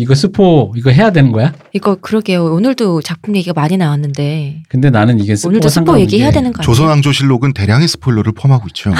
이거 스포 이거 해야 되는 거야? 이거 그러게요. 오늘도 작품 얘기가 많이 나왔는데 근데 나는 이게 스포 오늘도 스포 얘기해야 되는 거 아니에요? 조선왕조 실록은 대량의 스포일러를 포함하고 있죠.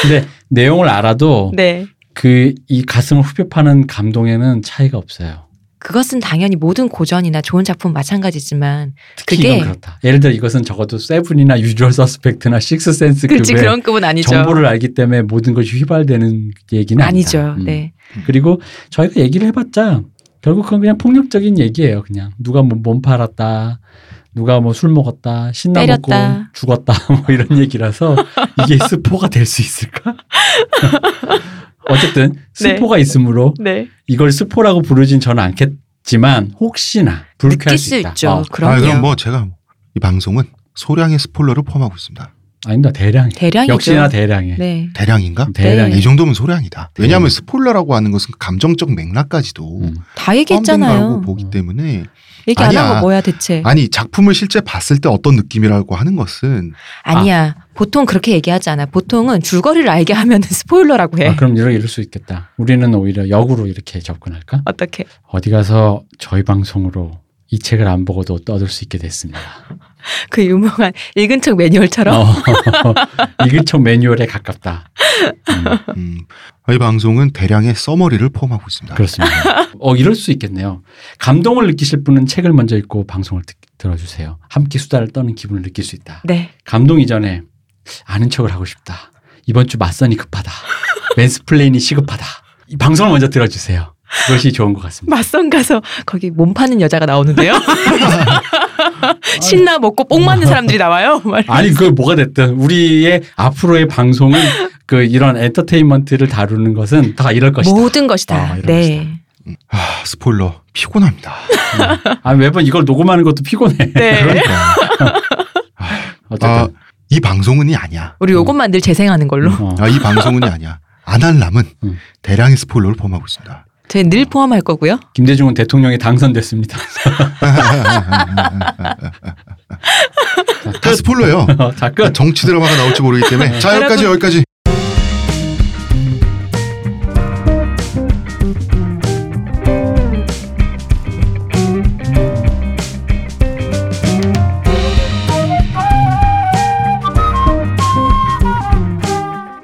근데 내용을 알아도 네. 그이 가슴을 후벼 파는 감동에는 차이가 없어요. 그것은 당연히 모든 고전이나 좋은 작품 마찬가지지만 그게- 그렇다. 예를 들어 이것은 적어도 세븐이나 유주얼 서스펙트나 식스센스 그렇지 급의 그런 급은 아니죠. 정보를 알기 때문에 모든 것이 휘발되는 얘기는 아니죠. 아니다. 음. 네. 그리고 저희가 얘기를 해봤자 결국 그건 그냥 폭력적인 얘기예요. 그냥 누가 뭐 몸 팔았다, 누가 뭐 술 먹었다, 신나 먹고 때렸다. 죽었다 뭐 이런 얘기라서 이게 스포가 될 수 있을까? 어쨌든 네. 스포가 있으므로 네. 이걸 스포라고 부르진 저는 않겠지만 혹시나 불쾌할 느낄 수수 있다. 있죠. 어. 그럼요. 아, 그럼 뭐 제가 이 방송은 소량의 스포일러를 포함하고 있습니다. 아니다 대량. 대량이죠. 역시나 대량해. 네. 대량인가? 대량. 네. 이 정도면 소량이다. 왜냐하면 스포일러라고 하는 것은 감정적 맥락까지도 음. 다 얘기했잖아요. 보기 음. 때문에 얘기 안 아니야. 거 뭐야 대체? 아니 작품을 실제 봤을 때 어떤 느낌이라고 하는 것은 아니야. 보통 그렇게 얘기하지 않아. 보통은 줄거리를 알게 하면 스포일러라고 해. 아, 그럼 이러 이럴 수 있겠다. 우리는 오히려 역으로 이렇게 접근할까? 어떻게? 어디 가서 저희 방송으로 이 책을 안 보고도 얻을 수 있게 됐습니다. 그 유명한 읽은 척 매뉴얼처럼 어, 읽은 척 매뉴얼에 가깝다. 음, 음, 이 방송은 대량의 써머리를 포함하고 있습니다. 그렇습니다. 어 이럴 수 있겠네요. 감동을 느끼실 분은 책을 먼저 읽고 방송을 듣, 들어주세요. 함께 수다를 떠는 기분을 느낄 수 있다. 네. 감동 이전에 아는 척을 하고 싶다. 이번 주 맞선이 급하다. mansplain이 시급하다. 이 방송을 먼저 들어주세요. 그것이 좋은 것 같습니다. 맞선 가서 거기 몸 파는 여자가 나오는데요. 신나 먹고 뽕 맞는 사람들이 나와요. 말- 아니 그 뭐가 됐든 우리의 앞으로의 방송은 그 이런 엔터테인먼트를 다루는 것은 다 이럴 것이다. 모든 것이 다. 아, 네. 아, 스포일러 피곤합니다. 아 매번 이걸 녹음하는 것도 피곤해. 네. 그러니까 어쨌든 아, 이 방송은이 아니야. 우리 요것만 늘 재생하는 걸로. 어. 아, 이 방송은이 아니야. 안할람은 음. 대량의 스포일러를 포함하고 있습니다. 저희 늘 포함할 거고요. 김대중은 대통령이 당선됐습니다. 다 스포일러예요. 어, 자 끝. 정치 드라마가 나올지 모르기 때문에 자 여기까지 여기까지.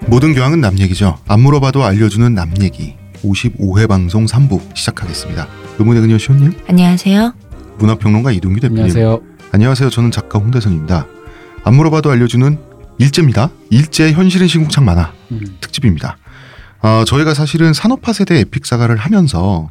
모든 교양은 남 얘기죠. 안 물어봐도 알려주는 남 얘기. 55회 방송 3부 시작하겠습니다. 의문의 그녀 시호님, 안녕하세요. 문화평론가 이동규 대표님, 안녕하세요. 안녕하세요. 저는 작가 홍대선입니다. 안 물어봐도 알려주는 일제입니다. 일제 현실은 시궁창 만화 음. 특집입니다. 어, 저희가 사실은 산업화 세대 에픽 사가를 하면서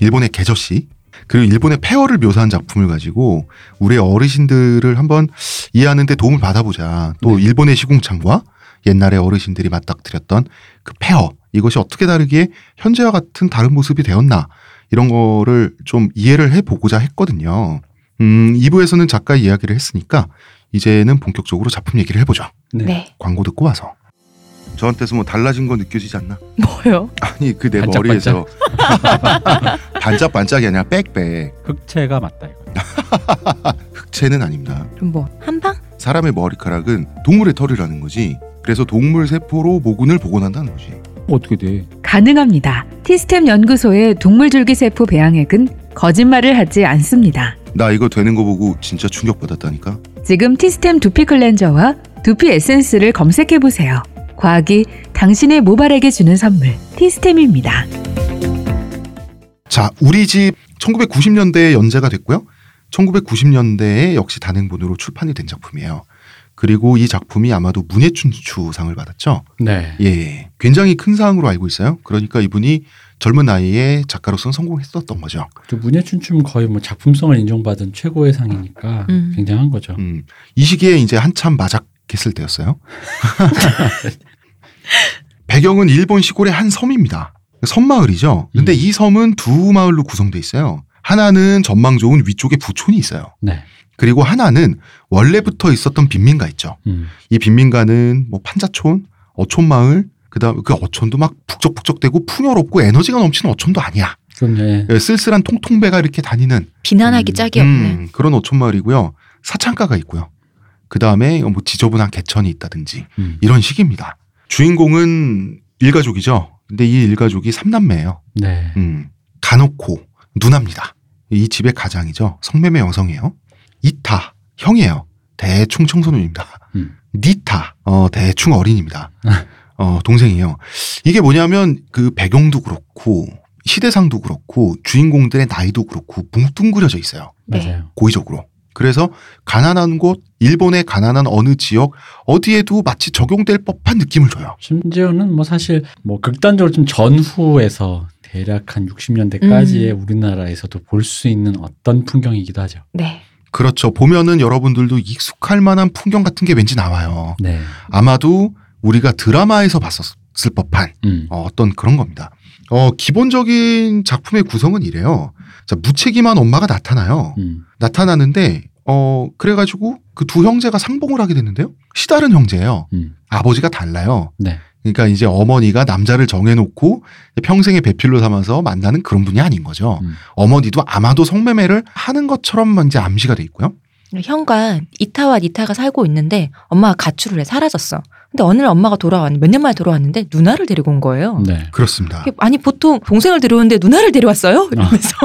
일본의 개저씨 그리고 일본의 폐허를 묘사한 작품을 가지고 우리 어르신들을 한번 이해하는데 도움을 받아보자. 또 네. 일본의 시궁창과 옛날의 어르신들이 맞닥뜨렸던 그 폐허 이것이 어떻게 다르게 현재와 같은 다른 모습이 되었나 이런 거를 좀 이해를 해보고자 했거든요. 음, 2부에서는 작가 이야기를 했으니까 이제는 본격적으로 작품 얘기를 해보죠. 네. 네. 광고 듣고 와서. 저한테서 뭐 달라진 거 느껴지지 않나? 뭐요? 아니 그 내? 머리에서 반짝반짝이 아니라 빽빽 흑채가 맞다 이거. 흑채는 아닙니다. 그럼 뭐 한방? 사람의 머리카락은 동물의 털이라는 거지. 그래서 동물 세포로 모근을 복원한다는 거지. 어떻게 돼? 가능합니다. 티스템 연구소의 동물줄기세포 배양액은 거짓말을 하지 않습니다. 나 이거 되는 거 보고 진짜 충격받았다니까. 지금 티스템 두피 클렌저와 두피 에센스를 검색해 보세요. 과학이 당신의 모발에게 주는 선물 티스템입니다. 자, 우리 집 1990년대에 연재가 됐고요. 1990년대에 역시 단행본으로 출판이 된 작품이에요. 그리고 이 작품이 아마도 문예춘추상을 받았죠. 네. 예, 굉장히 큰 상으로 알고 있어요. 그러니까 이분이 젊은 나이에 작가로서 성공했었던 거죠. 또 문예춘춤 거의 뭐 작품성을 인정받은 최고의 상이니까 음. 굉장한 거죠. 음, 이 시기에 이제 한참 마작했을 때였어요. 배경은 일본 시골의 한 섬입니다. 섬마을이죠. 근데 음. 이 섬은 두 마을로 구성돼 있어요. 하나는 전망 좋은 위쪽에 부촌이 있어요. 네. 그리고 하나는 원래부터 있었던 빈민가 있죠. 음. 이 빈민가는 뭐 판자촌, 어촌마을, 그다음 그 어촌도 막 북적북적대고 풍요롭고 에너지가 넘치는 어촌도 아니야. 그럼 예. 예, 쓸쓸한 통통배가 이렇게 다니는 비난하기 음. 짝이 없네. 음, 그런 어촌 마을이고요. 사창가가 있고요. 그 다음에 뭐 지저분한 개천이 있다든지 음. 이런 식입니다. 주인공은 일가족이죠. 근데 이 일가족이 삼남매예요. 네. 음, 가노코 누나입니다. 이 집의 가장이죠. 성매매 여성이에요. 이타 형이에요. 대충 청소년입니다. 음. 니타 어 대충 어린입니다. 어 동생이에요. 이게 뭐냐면 그 배경도 그렇고 시대상도 그렇고 주인공들의 나이도 그렇고 뭉뚱그려져 있어요. 네. 맞아요. 고의적으로. 그래서 가난한 곳, 일본의 가난한 어느 지역 어디에도 마치 적용될 법한 느낌을 줘요. 심지어는 뭐 사실 뭐 극단적으로 좀 전후에서 대략 한 60년대까지의 음. 우리나라에서도 볼 수 있는 어떤 풍경이기도 하죠. 네. 그렇죠. 보면은 여러분들도 익숙할 만한 풍경 같은 게 왠지 나와요. 네. 아마도 우리가 드라마에서 봤었을 법한 음. 어, 어떤 그런 겁니다. 어, 기본적인 작품의 구성은 이래요. 자, 무책임한 엄마가 나타나요. 음. 나타나는데, 어, 그래가지고 그 두 형제가 상봉을 하게 됐는데요. 시다른 형제예요. 음. 아버지가 달라요. 네. 그러니까 이제 어머니가 남자를 정해놓고 평생의 배필로 삼아서 만나는 그런 분이 아닌 거죠. 음. 어머니도 아마도 성매매를 하는 것처럼 이제 암시가 돼 있고요. 형과 이타와 니타가 살고 있는데 엄마가 가출을 해 사라졌어. 근데 어느 날 엄마가 돌아왔는데 몇 년 만에 돌아왔는데 누나를 데리고 온 거예요. 네. 그렇습니다. 아니 보통 동생을 데려오는데 누나를 데려왔어요? 이러면서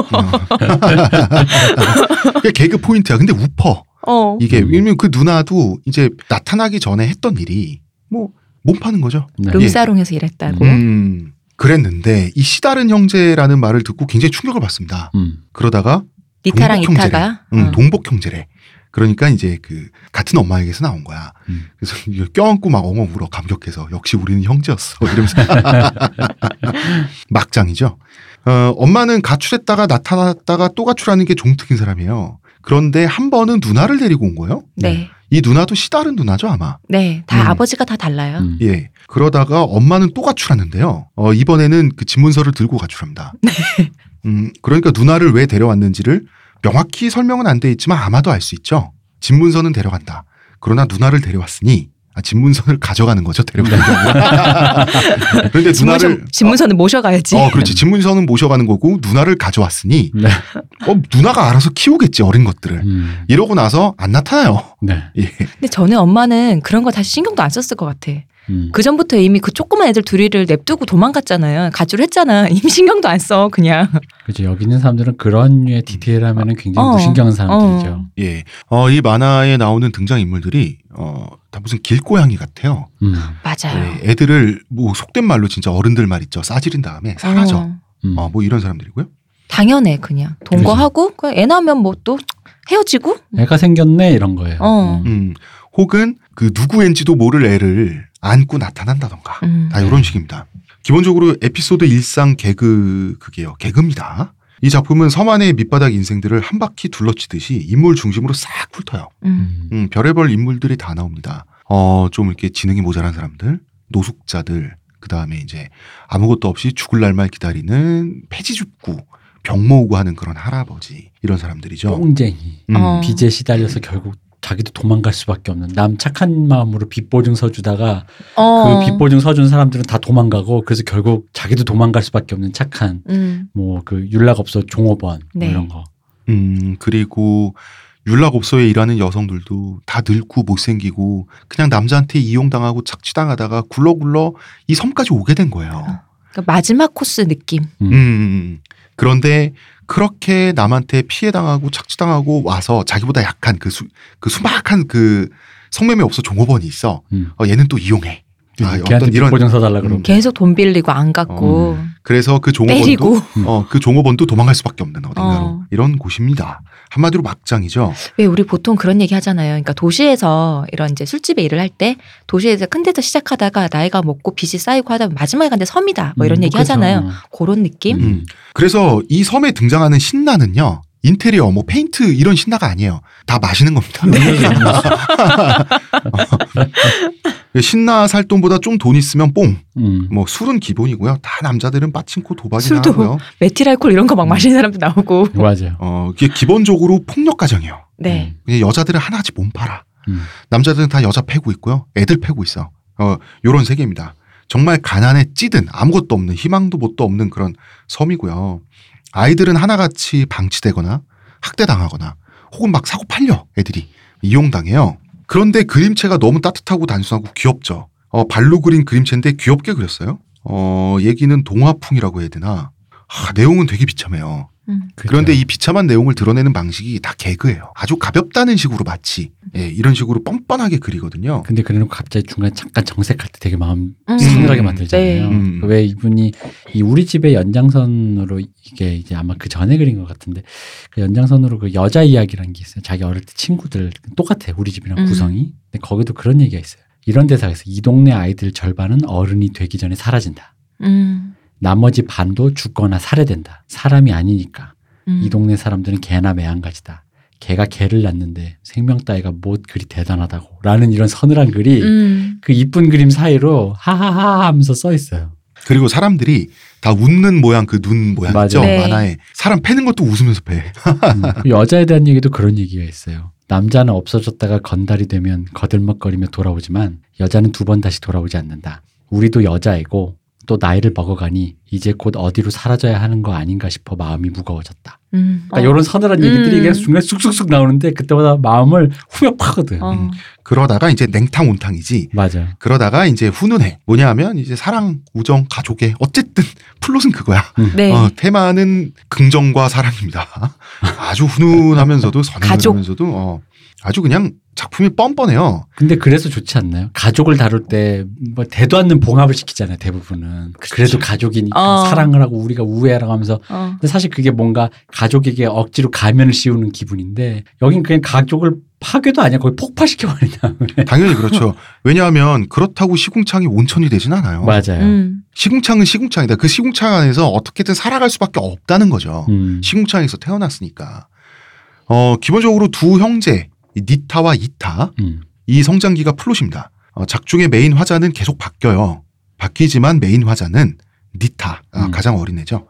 그게 개그 포인트야. 근데 우퍼. 어. 이게 음. 왜냐면 그 누나도 이제 나타나기 전에 했던 일이 뭐 몸 파는 거죠. 네. 룸사롱에서 일했다고. 음, 그랬는데 이 시다른 형제라는 말을 듣고 굉장히 충격을 받습니다. 음. 그러다가 니타랑 동복 이타가 응, 어. 동복 형제래. 그러니까 이제 그 같은 엄마에게서 나온 거야. 음. 그래서 껴안고 막 엉엉 울어 감격해서 역시 우리는 형제였어 이러면서 막장이죠. 어, 엄마는 가출했다가 나타났다가 또 가출하는 게 종특인 사람이에요. 그런데 한 번은 누나를 데리고 온 거예요. 네. 이 누나도 시다른 누나죠 아마. 네. 다 음. 아버지가 다 달라요. 음. 예. 그러다가 엄마는 또 가출하는데요. 어, 이번에는 그 집문서를 들고 가출합니다. 음, 그러니까 누나를 왜 데려왔는지를 명확히 설명은 안 돼 있지만 아마도 알 수 있죠. 집문서는 데려간다. 그러나 누나를 데려왔으니 아, 집문서를 가져가는 거죠. 데려가는 게 아니라. 그런데 누나를 집문서, 집문서는 모셔가야지. 어, 어, 그렇지. 집문서는 모셔가는 거고 누나를 가져왔으니 네. 어, 누나가 알아서 키우겠지 어린 것들을. 음. 이러고 나서 안 나타나요. 네. 예. 근데 전에 엄마는 그런 거 다시 신경도 안 썼을 것 같아. 음. 그 전부터 이미 그 조그만 애들 둘이를 냅두고 도망갔잖아요. 가출 했잖아. 이미 신경도 안 써. 그냥. 그죠. 여기 있는 사람들은 그런 류의 디테일하면 굉장히 어. 무신경한 사람들이죠. 어. 예. 어, 이 만화에 나오는 등장 인물들이 어, 다 무슨 길고양이 같아요. 음. 맞아요. 예, 애들을 뭐 속된 말로 진짜 어른들 말 있죠. 싸지른 다음에 사라져. 어. 음. 어, 뭐 이런 사람들이고요. 당연해 그냥 동거하고 그냥 애 낳으면 뭐 또 헤어지고 애가 생겼네 이런 거예요. 어. 음. 음, 혹은 그 누구인지도 모를 애를 안고 나타난다던가. 음. 다 이런 식입니다. 기본적으로 에피소드 일상 개그 그게요. 개그입니다. 이 작품은 섬안의 밑바닥 인생들을 한 바퀴 둘러치듯이 인물 중심으로 싹 훑어요. 음. 음, 별의별 인물들이 다 나옵니다. 어, 좀 이렇게 지능이 모자란 사람들, 노숙자들, 그 다음에 이제 아무것도 없이 죽을 날만 기다리는 폐지 줍고 병 모으고 하는 그런 할아버지 이런 사람들이죠. 꽁쟁이. 음, 어. 빚에 시달려서 결국 자기도 도망갈 수밖에 없는 남 착한 마음으로 빚보증 서주다가 어. 그 빚보증 서준 사람들은 다 도망가고 그래서 결국 자기도 도망갈 수밖에 없는 착한 음. 뭐그 윤락업소 종업원 뭐 네. 이런 거. 음, 그리고 윤락업소에 일하는 여성들도 다 늙고 못생기고 그냥 남자한테 이용당하고 착취당하다가 굴러굴러 이 섬까지 오게 된 거예요. 그러니까 마지막 코스 느낌. 음. 음, 그런데 그렇게 남한테 피해당하고 착취당하고 와서 자기보다 약한 그, 수, 그 수박한 그 성매매 업소 종업원이 있어. 음. 어, 얘는 또 이용해. 아, 어떤 이런- 서달라 그러고. 음. 계속 돈 빌리고 안 갚고 그래서 그 종업원도 때리고 어, 그 종업원도 도망갈 수밖에 없는 어딘가로 어. 이런 곳입니다. 한마디로 막장이죠. 왜 우리 보통 그런 얘기 하잖아요. 그러니까 도시에서 이런 이제 술집에 일을 할 때 도시에서 큰 데서 시작하다가 나이가 먹고 빚이 쌓이고 하다 보면 마지막에 간데 섬이다. 뭐 이런 음, 얘기 그렇죠. 하잖아요. 어. 그런 느낌? 음. 음. 그래서 이 섬에 등장하는 신나는요. 인테리어, 뭐 페인트 이런 신나가 아니에요. 다 마시는 겁니다. 어. 신나 살 돈보다 좀 돈 있으면 뽕. 음. 뭐 술은 기본이고요. 다 남자들은 빠친코 도박이나 술도 하고요. 메틸알콜 이런 거막 음. 마시는 사람도 나오고. 맞아요. 어, 이게 기본적으로 폭력 가정이에요. 네. 그냥 여자들은 하나같이 몸 팔아. 음. 남자들은 다 여자 패고 있고요. 애들 패고 있어. 어, 요런 세계입니다. 정말 가난에 찌든 아무것도 없는 희망도 뭣도 없는 그런 섬이고요. 아이들은 하나같이 방치되거나 학대당하거나 혹은 막 사고 팔려 애들이 이용당해요. 그런데 그림체가 너무 따뜻하고 단순하고 귀엽죠. 어, 발로 그린 그림체인데 귀엽게 그렸어요. 어, 얘기는 동화풍이라고 해야 되나? 아, 내용은 되게 비참해요. 음. 그런데 이 비참한 내용을 드러내는 방식이 다 개그예요. 아주 가볍다는 식으로 마치 예, 이런 식으로 뻔뻔하게 그리거든요. 근데 그래놓고 갑자기 중간에 잠깐 정색할 때 되게 마음 음. 서늘하게 음. 만들잖아요. 네. 음. 왜 이분이 이 우리 집의 연장선으로 이게 이제 아마 그 전에 그린 것 같은데 그 연장선으로 그 여자 이야기라는 게 있어요. 자기 어릴 때 친구들 똑같아 우리 집이랑 음. 구성이. 근데 거기도 그런 얘기가 있어요. 이런 대사가 있어요. 이 동네 아이들 절반은 어른이 되기 전에 사라진다. 음. 나머지 반도 죽거나 살해된다. 사람이 아니니까. 음. 이 동네 사람들은 개나 매한가지다. 개가 개를 낳는데 생명 따위가 뭐 그리 대단하다고. 라는 이런 서늘한 글이 음. 그 이쁜 그림 사이로 하하하 하면서 써 있어요. 그리고 사람들이 다 웃는 모양 그 눈 모양 있죠 맞아요. 네. 만화에 사람 패는 것도 웃으면서 패. 음, 그 여자에 대한 얘기도 그런 얘기가 있어요. 남자는 없어졌다가 건달이 되면 거들먹거리며 돌아오지만 여자는 두 번 다시 돌아오지 않는다. 우리도 여자이고 또 나이를 먹어가니 이제 곧 어디로 사라져야 하는 거 아닌가 싶어 마음이 무거워졌다. 음. 그러니까 이런 서늘한 얘기들이 음. 그냥 중간에 쑥쑥쑥 나오는데 그때마다 마음을 후벼 파거든. 어. 음. 그러다가 이제 냉탕 온탕이지. 맞아. 그러다가 이제 훈훈해. 뭐냐 하면 이제 사랑, 우정, 가족의 어쨌든 플롯은 그거야. 네. 어, 테마는 긍정과 사랑입니다. 아주 훈훈하면서도 선하면서도 어, 아주 그냥 작품이 뻔뻔해요. 근데 그래서 좋지 않나요? 가족을 다룰 때 뭐 대도 않는 봉합을 시키잖아요. 대부분은. 그래도 가족이니까 어. 사랑을 하고 우리가 우애라고 하면서 어. 근데 사실 그게 뭔가 가족에게 억지로 가면을 씌우는 기분인데 여긴 그냥 가족을 파괴도 아니야 거의 폭파시켜버린 다음에 당연히 그렇죠. 왜냐하면 그렇다고 시궁창이 온천이 되진 않아요. 맞아요. 음. 시궁창은 시궁창이다. 그 시궁창 안에서 어떻게든 살아갈 수밖에 없다는 거죠. 음. 시궁창에서 태어났으니까. 어, 기본적으로 두 형제, 이 니타와 이타, 음. 이 성장기가 플롯입니다. 어, 작중의 메인 화자는 계속 바뀌어요. 바뀌지만 메인 화자는 니타, 아, 음. 가장 어린 애죠.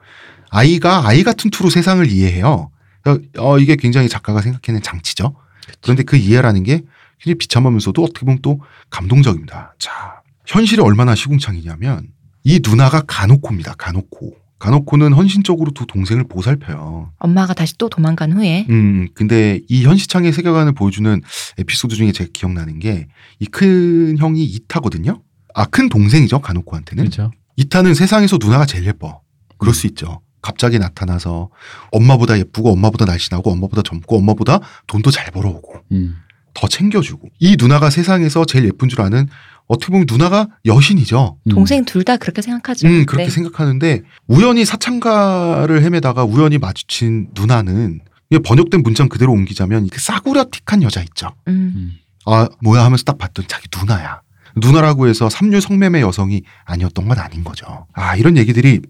아이가 아이 같은 투로 세상을 이해해요. 어, 어, 이게 굉장히 작가가 생각해낸 장치죠. 그런데 그 이해라는 게 굉장히 비참하면서도 어떻게 보면 또 감동적입니다. 자, 현실이 얼마나 시궁창이냐면 이 누나가 가노코입니다. 가노코. 가노코는 헌신적으로 두 동생을 보살펴요. 엄마가 다시 또 도망간 후에 음, 근데 이 현시창의 세계관을 보여주는 에피소드 중에 제가 기억나는 게 이 큰 형이 이타거든요. 아, 큰 동생이죠. 가노코한테는. 그렇죠. 이타는 세상에서 누나가 제일 예뻐. 그럴 음. 수 있죠. 갑자기 나타나서 엄마보다 예쁘고 엄마보다 날씬하고 엄마보다 젊고 엄마보다 돈도 잘 벌어오고 음. 더 챙겨주고 이 누나가 세상에서 제일 예쁜 줄 아는 어떻게 보면 누나가 여신이죠. 음. 동생 둘 다 그렇게 생각하죠. 음, 그렇게 네. 생각하는데 우연히 사창가를 헤매다가 우연히 마주친 누나는 번역된 문장 그대로 옮기자면 이렇게 싸구려틱한 여자 있죠. 음. 음. 아 뭐야 하면서 딱 봤더니 자기 누나야. 누나라고 해서 삼류 성매매 여성이 아니었던 건 아닌 거죠. 아 이런 얘기들이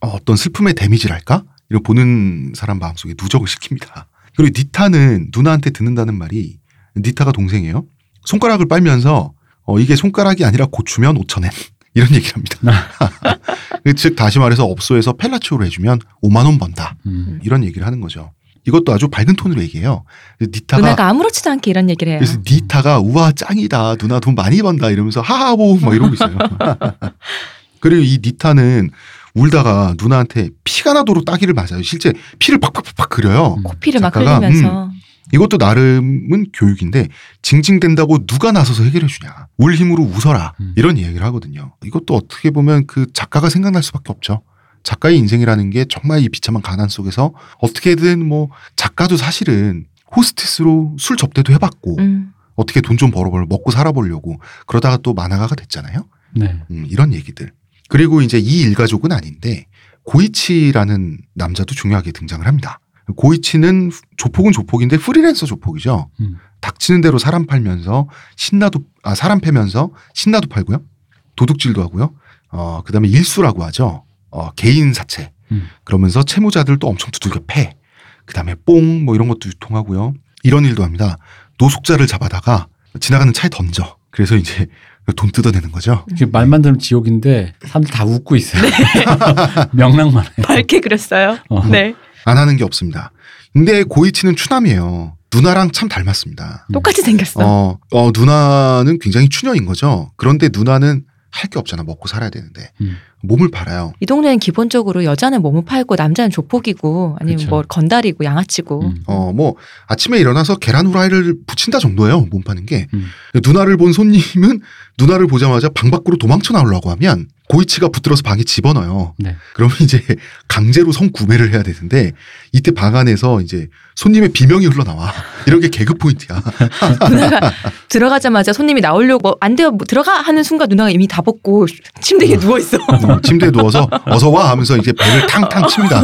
어, 어떤 슬픔의 데미지랄까? 이런 보는 사람 마음속에 누적을 시킵니다. 그리고 니타는 누나한테 듣는다는 말이 니타가 동생이에요. 손가락을 빨면서 어, 이게 손가락이 아니라 고추면 5천엔 이런 얘기를 합니다. 즉 다시 말해서 업소에서 펠라치오로 해주면 5만 원 번다. 음. 이런 얘기를 하는 거죠. 이것도 아주 밝은 톤으로 얘기해요. 니타가 누나가 아무렇지도 않게 이런 얘기를 해요. 그래서 니타가 우와 짱이다 누나 돈 많이 번다 이러면서 하하보 막 이러고 있어요. 그리고 이 니타는 울다가 누나한테 피가 나도록 따기를 맞아요. 실제 피를 팍팍팍팍 그려요. 음. 코피를 막 흘리면서 이것도 나름은 교육인데 징징댄다고 누가 나서서 해결해 주냐. 울 힘으로 웃어라. 음. 이런 이야기를 하거든요. 이것도 어떻게 보면 그 작가가 생각날 수밖에 없죠. 작가의 인생이라는 게 정말 이 비참한 가난 속에서 어떻게든 뭐 작가도 사실은 호스티스로 술 접대도 해봤고 음. 어떻게 돈 좀 벌어보려 먹고 살아보려고 그러다가 또 만화가가 됐잖아요. 네. 음, 이런 얘기들. 그리고 이제 이 일가족은 아닌데 고이치라는 남자도 중요하게 등장을 합니다. 고이치는 조폭은 조폭인데 프리랜서 조폭이죠. 음. 닥치는 대로 사람 팔면서 신나도 아 사람 패면서 신나도 팔고요. 도둑질도 하고요. 어 그다음에 일수라고 하죠. 어 개인 사채. 음. 그러면서 채무자들도 엄청 두들겨 패. 그다음에 뽕 뭐 이런 것도 유통하고요. 이런 일도 합니다. 노숙자를 잡아다가 지나가는 차에 던져. 그래서 이제 돈 뜯어내는 거죠. 그 말만 들으면 지옥인데 사람들 다 웃고 있어요. 네. 명랑만 해요. 밝게 그렸어요. 어. 네. 안 하는 게 없습니다. 근데 고이치는 추남이에요. 누나랑 참 닮았습니다. 똑같이 생겼어. 어, 어, 누나는 굉장히 추녀인 거죠. 그런데 누나는 할 게 없잖아. 먹고 살아야 되는데. 음. 몸을 팔아요. 이 동네는 기본적으로 여자는 몸을 팔고 남자는 조폭이고 아니면 그쵸. 뭐 건달이고 양아치고 음. 어, 뭐, 아침에 일어나서 계란 후라이를 붙인다 정도예요. 몸 파는 게. 음. 누나를 본 손님은 누나를 보자마자 방 밖으로 도망쳐 나오려고 하면 고이치가 붙들어서 방에 집어넣어요. 네. 그러면 이제 강제로 성 구매를 해야 되는데 이때 방 안에서 이제 손님의 비명이 흘러나와. 이런 게 개그 포인트야. 누나가 들어가자마자 손님이 나오려고 안 돼요 뭐 들어가 하는 순간 누나가 이미 다 벗고 침대 위에 누워 있어. 음, 침대에 누워서 어서 와 하면서 이제 배를 탕탕 칩니다.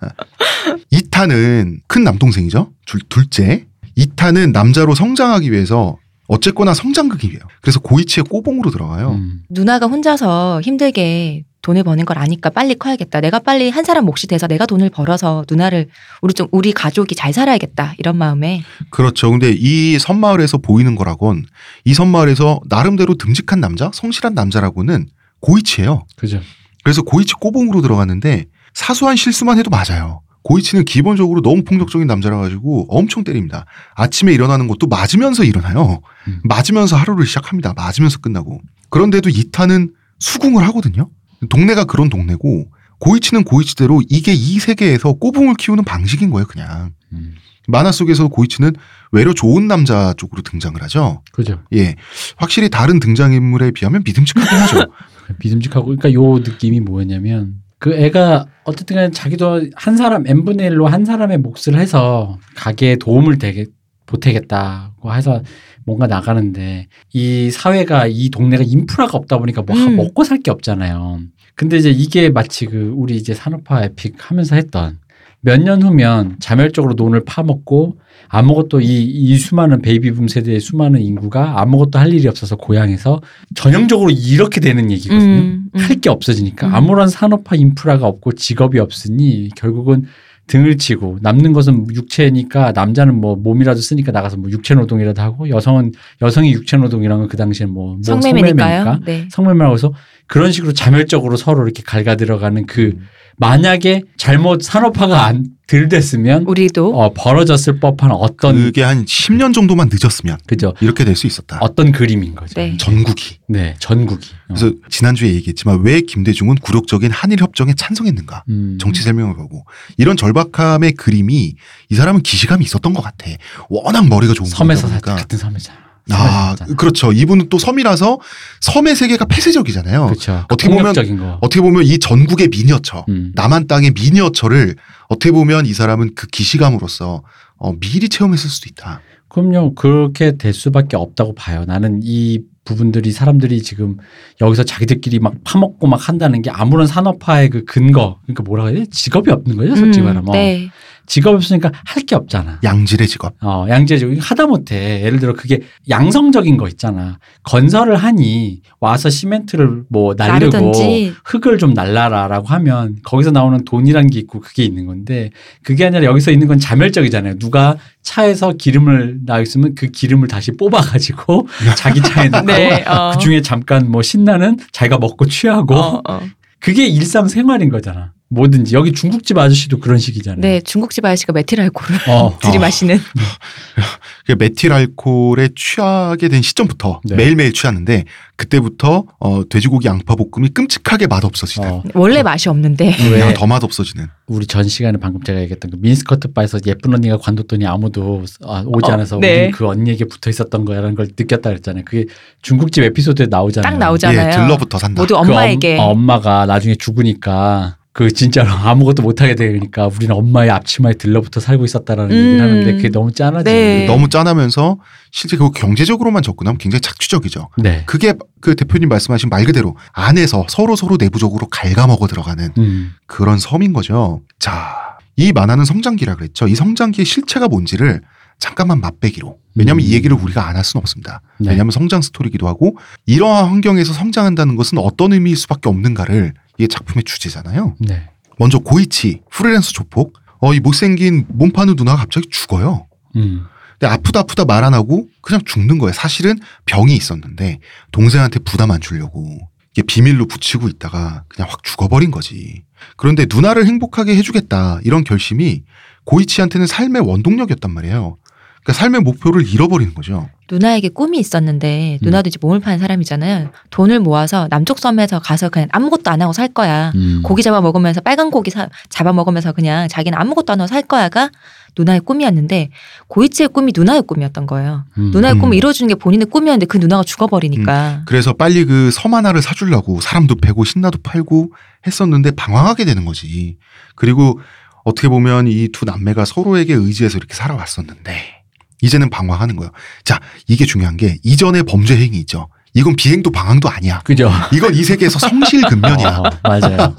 이타는 큰 남동생이죠. 둘, 둘째. 이타는 남자로 성장하기 위해서 어쨌거나 성장극이에요. 그래서 고이치의 꼬봉으로 들어가요. 음. 누나가 혼자서 힘들게 돈을 버는 걸 아니까 빨리 커야겠다. 내가 빨리 한 사람 몫이 돼서 내가 돈을 벌어서 누나를 우리 좀 우리 가족이 잘 살아야겠다 이런 마음에 그렇죠. 근데 이 섬마을에서 보이는 거라곤 이 섬마을에서 나름대로 듬직한 남자, 성실한 남자라고는 고이치예요. 그죠. 그래서 고이치 꼬봉으로 들어갔는데 사소한 실수만 해도 맞아요. 고이치는 기본적으로 너무 폭력적인 남자라 가지고 엄청 때립니다. 아침에 일어나는 것도 맞으면서 일어나요. 음. 맞으면서 하루를 시작합니다. 맞으면서 끝나고. 그런데도 이타는 수긍을 하거든요. 동네가 그런 동네고 고이치는 고이치대로 이게 이 세계에서 꼬붕을 키우는 방식인 거예요, 그냥. 음. 만화 속에서 고이치는 외려 좋은 남자 쪽으로 등장을 하죠. 그죠. 예. 확실히 다른 등장인물에 비하면 믿음직하긴 하죠. 믿음직하고 그러니까 요 느낌이 뭐였냐면 그 애가 어쨌든 간에 자기도 한 사람 n분의 1로 한 사람의 몫을 해서 가게에 도움을 되게 보태겠다고 해서 뭔가 나가는데 이 사회가 이 동네가 인프라가 없다 보니까 뭐 하- 음. 먹고 살 게 없잖아요. 근데 이제 이게 마치 그 우리 이제 산업화 에픽 하면서 했던 몇 년 후면 자멸적으로 돈을 파먹고 아무것도 이, 이 수많은 베이비붐 세대의 수많은 인구가 아무것도 할 일이 없어서 고향에서 전형적으로 이렇게 되는 얘기거든요. 음, 음. 할게 없어지니까 음. 아무런 산업화 인프라가 없고 직업이 없으니 결국은 등을 치고 남는 것은 육체니까 남자는 뭐 몸이라도 쓰니까 나가서 뭐 육체 노동이라도 하고 여성은 여성이 육체 노동이라는 건 그 당시엔 뭐, 뭐 성매매니까요. 네. 성매매라고 해서 그런 식으로 자멸적으로 서로 이렇게 갈가 들어가는 그 만약에 잘못 산업화가 안들 됐으면 우리도 어, 벌어졌을 법한 어떤 그게 한 10년 정도만 늦었으면 그죠 이렇게 될 수 있었다. 어떤 그림인 거죠. 네. 전국이. 네, 전국이. 어. 그래서 지난주에 얘기했지만 왜 김대중은 굴욕적인 한일 협정에 찬성했는가? 음. 정치 설명을 보고 이런 절박함의 그림이 이 사람은 기시감이 있었던 것 같아. 워낙 머리가 좋은 섬에서. 같은 섬이잖아. 아, 섬에서 아. 그렇죠. 이분은 또 섬이라서 섬의 세계가 폐쇄적이잖아요. 그렇죠. 어떻게 보면- 거. 어떻게 보면 이 전국의 미니어처, 음. 남한 땅의 미니어처를 어떻게 보면 이 사람은 그 기시감으로서 어, 미리 체험했을 수도 있다. 그럼요. 그렇게 될 수밖에 없다고 봐요. 나는 이 부분들이 사람들이 지금 여기서 자기들끼리 막 파먹고 막 한다는 게 아무런 산업화의 그 근거, 그러니까 뭐라 해야 돼? 직업이 없는 거죠, 솔직히 음, 말하면. 네. 직업이 없으니까 할 게 없잖아. 양질의 직업. 어, 양재적 하다 못해. 예를 들어 그게 양성적인 거 있잖아. 건설을 하니 와서 시멘트를 뭐 날리고 나르든지. 흙을 좀 날라라라고 하면 거기서 나오는 돈이란 게 있고 그게 있는 건데 그게 아니라 여기서 있는 건 자멸적이잖아요. 누가 차에서 기름을 나 있으면 그 기름을 다시 뽑아가지고 자기 차에 넣고 네. 어. 그 중에 잠깐 뭐 신나는 자기가 먹고 취하고 어, 어. 그게 일상생활인 거잖아. 뭐든지 여기 중국집 아저씨도 그런 식이잖아요. 네, 중국집 아저씨가 메틸 알코올을 어. 들이마시는. 그 메틸 알코올에 취하게 된 시점부터 네. 매일매일 취하는데 그때부터 어, 돼지고기 양파 볶음이 끔찍하게 맛없어지는. 어. 원래 맛이 없는데. 왜 그냥 더 맛없어지는. 우리 전 시간에 방금 제가 얘기했던 그 민스커트 바에서 예쁜 언니가 관뒀더니 아무도 아, 오지 어, 않아서 네. 우리 그 언니에게 붙어 있었던 거야라는 걸 느꼈다 그랬잖아요. 그게 중국집 에피소드에 나오잖아요. 딱 나오잖아요. 예, 들러부터 산다. 모두 그 엄마에게. 엄, 마가 나중에 죽으니까 그 진짜로 아무것도 못하게 되니까 우리는 엄마의 앞치마에 들러붙어 살고 있었다라는 음. 얘기를 하는데 그게 너무 짠하지. 네. 너무 짠하면서 실제 그 경제적으로만 접근하면 굉장히 착취적이죠. 네. 그게 그 대표님 말씀하신 말 그대로 안에서 서로 서로 내부적으로 갉아먹어 들어가는 음. 그런 섬인 거죠. 자, 이 만화는 성장기라 그랬죠. 이 성장기의 실체가 뭔지를 잠깐만 맛배기로. 왜냐하면 음. 이 얘기를 우리가 안 할 수는 없습니다. 네. 왜냐하면 성장 스토리기도 하고 이러한 환경에서 성장한다는 것은 어떤 의미일 수밖에 없는가를 이게 작품의 주제잖아요. 네. 먼저 고이치 프리랜서 조폭. 어, 이 못생긴 몸 파는 누나가 갑자기 죽어요. 음. 근데 아프다 아프다 말 안 하고 그냥 죽는 거예요. 사실은 병이 있었는데 동생한테 부담 안 주려고 이게 비밀로 붙이고 있다가 그냥 확 죽어버린 거지. 그런데 누나를 행복하게 해주겠다 이런 결심이 고이치한테는 삶의 원동력이었단 말이에요. 그러니까 삶의 목표를 잃어버리는 거죠. 누나에게 꿈이 있었는데 음. 누나도 이제 몸을 파는 사람이잖아요. 돈을 모아서 남쪽 섬에서 가서 그냥 아무것도 안 하고 살 거야. 음. 고기 잡아 먹으면서 빨간 고기 사- 잡아 먹으면서 그냥 자기는 아무것도 안 하고 살 거야가 누나의 꿈이었는데 고이치의 꿈이 누나의 꿈이었던 거예요. 음. 누나의 음. 꿈을 이뤄주는 게 본인의 꿈이었는데 그 누나가 죽어버리니까. 그래서 빨리 그 섬 하나를 사주려고 사람도 패고 신나도 팔고 했었는데 방황하게 되는 거지. 그리고 어떻게 보면 이 두 남매가 서로에게 의지해서 이렇게 살아왔었는데 이제는 방황하는 거예요. 자, 이게 중요한 게 이전의 범죄 행위 있죠. 이건 비행도 방황도 아니야. 그죠. 이건 이 세계에서 성실근면이야. 어, 맞아요.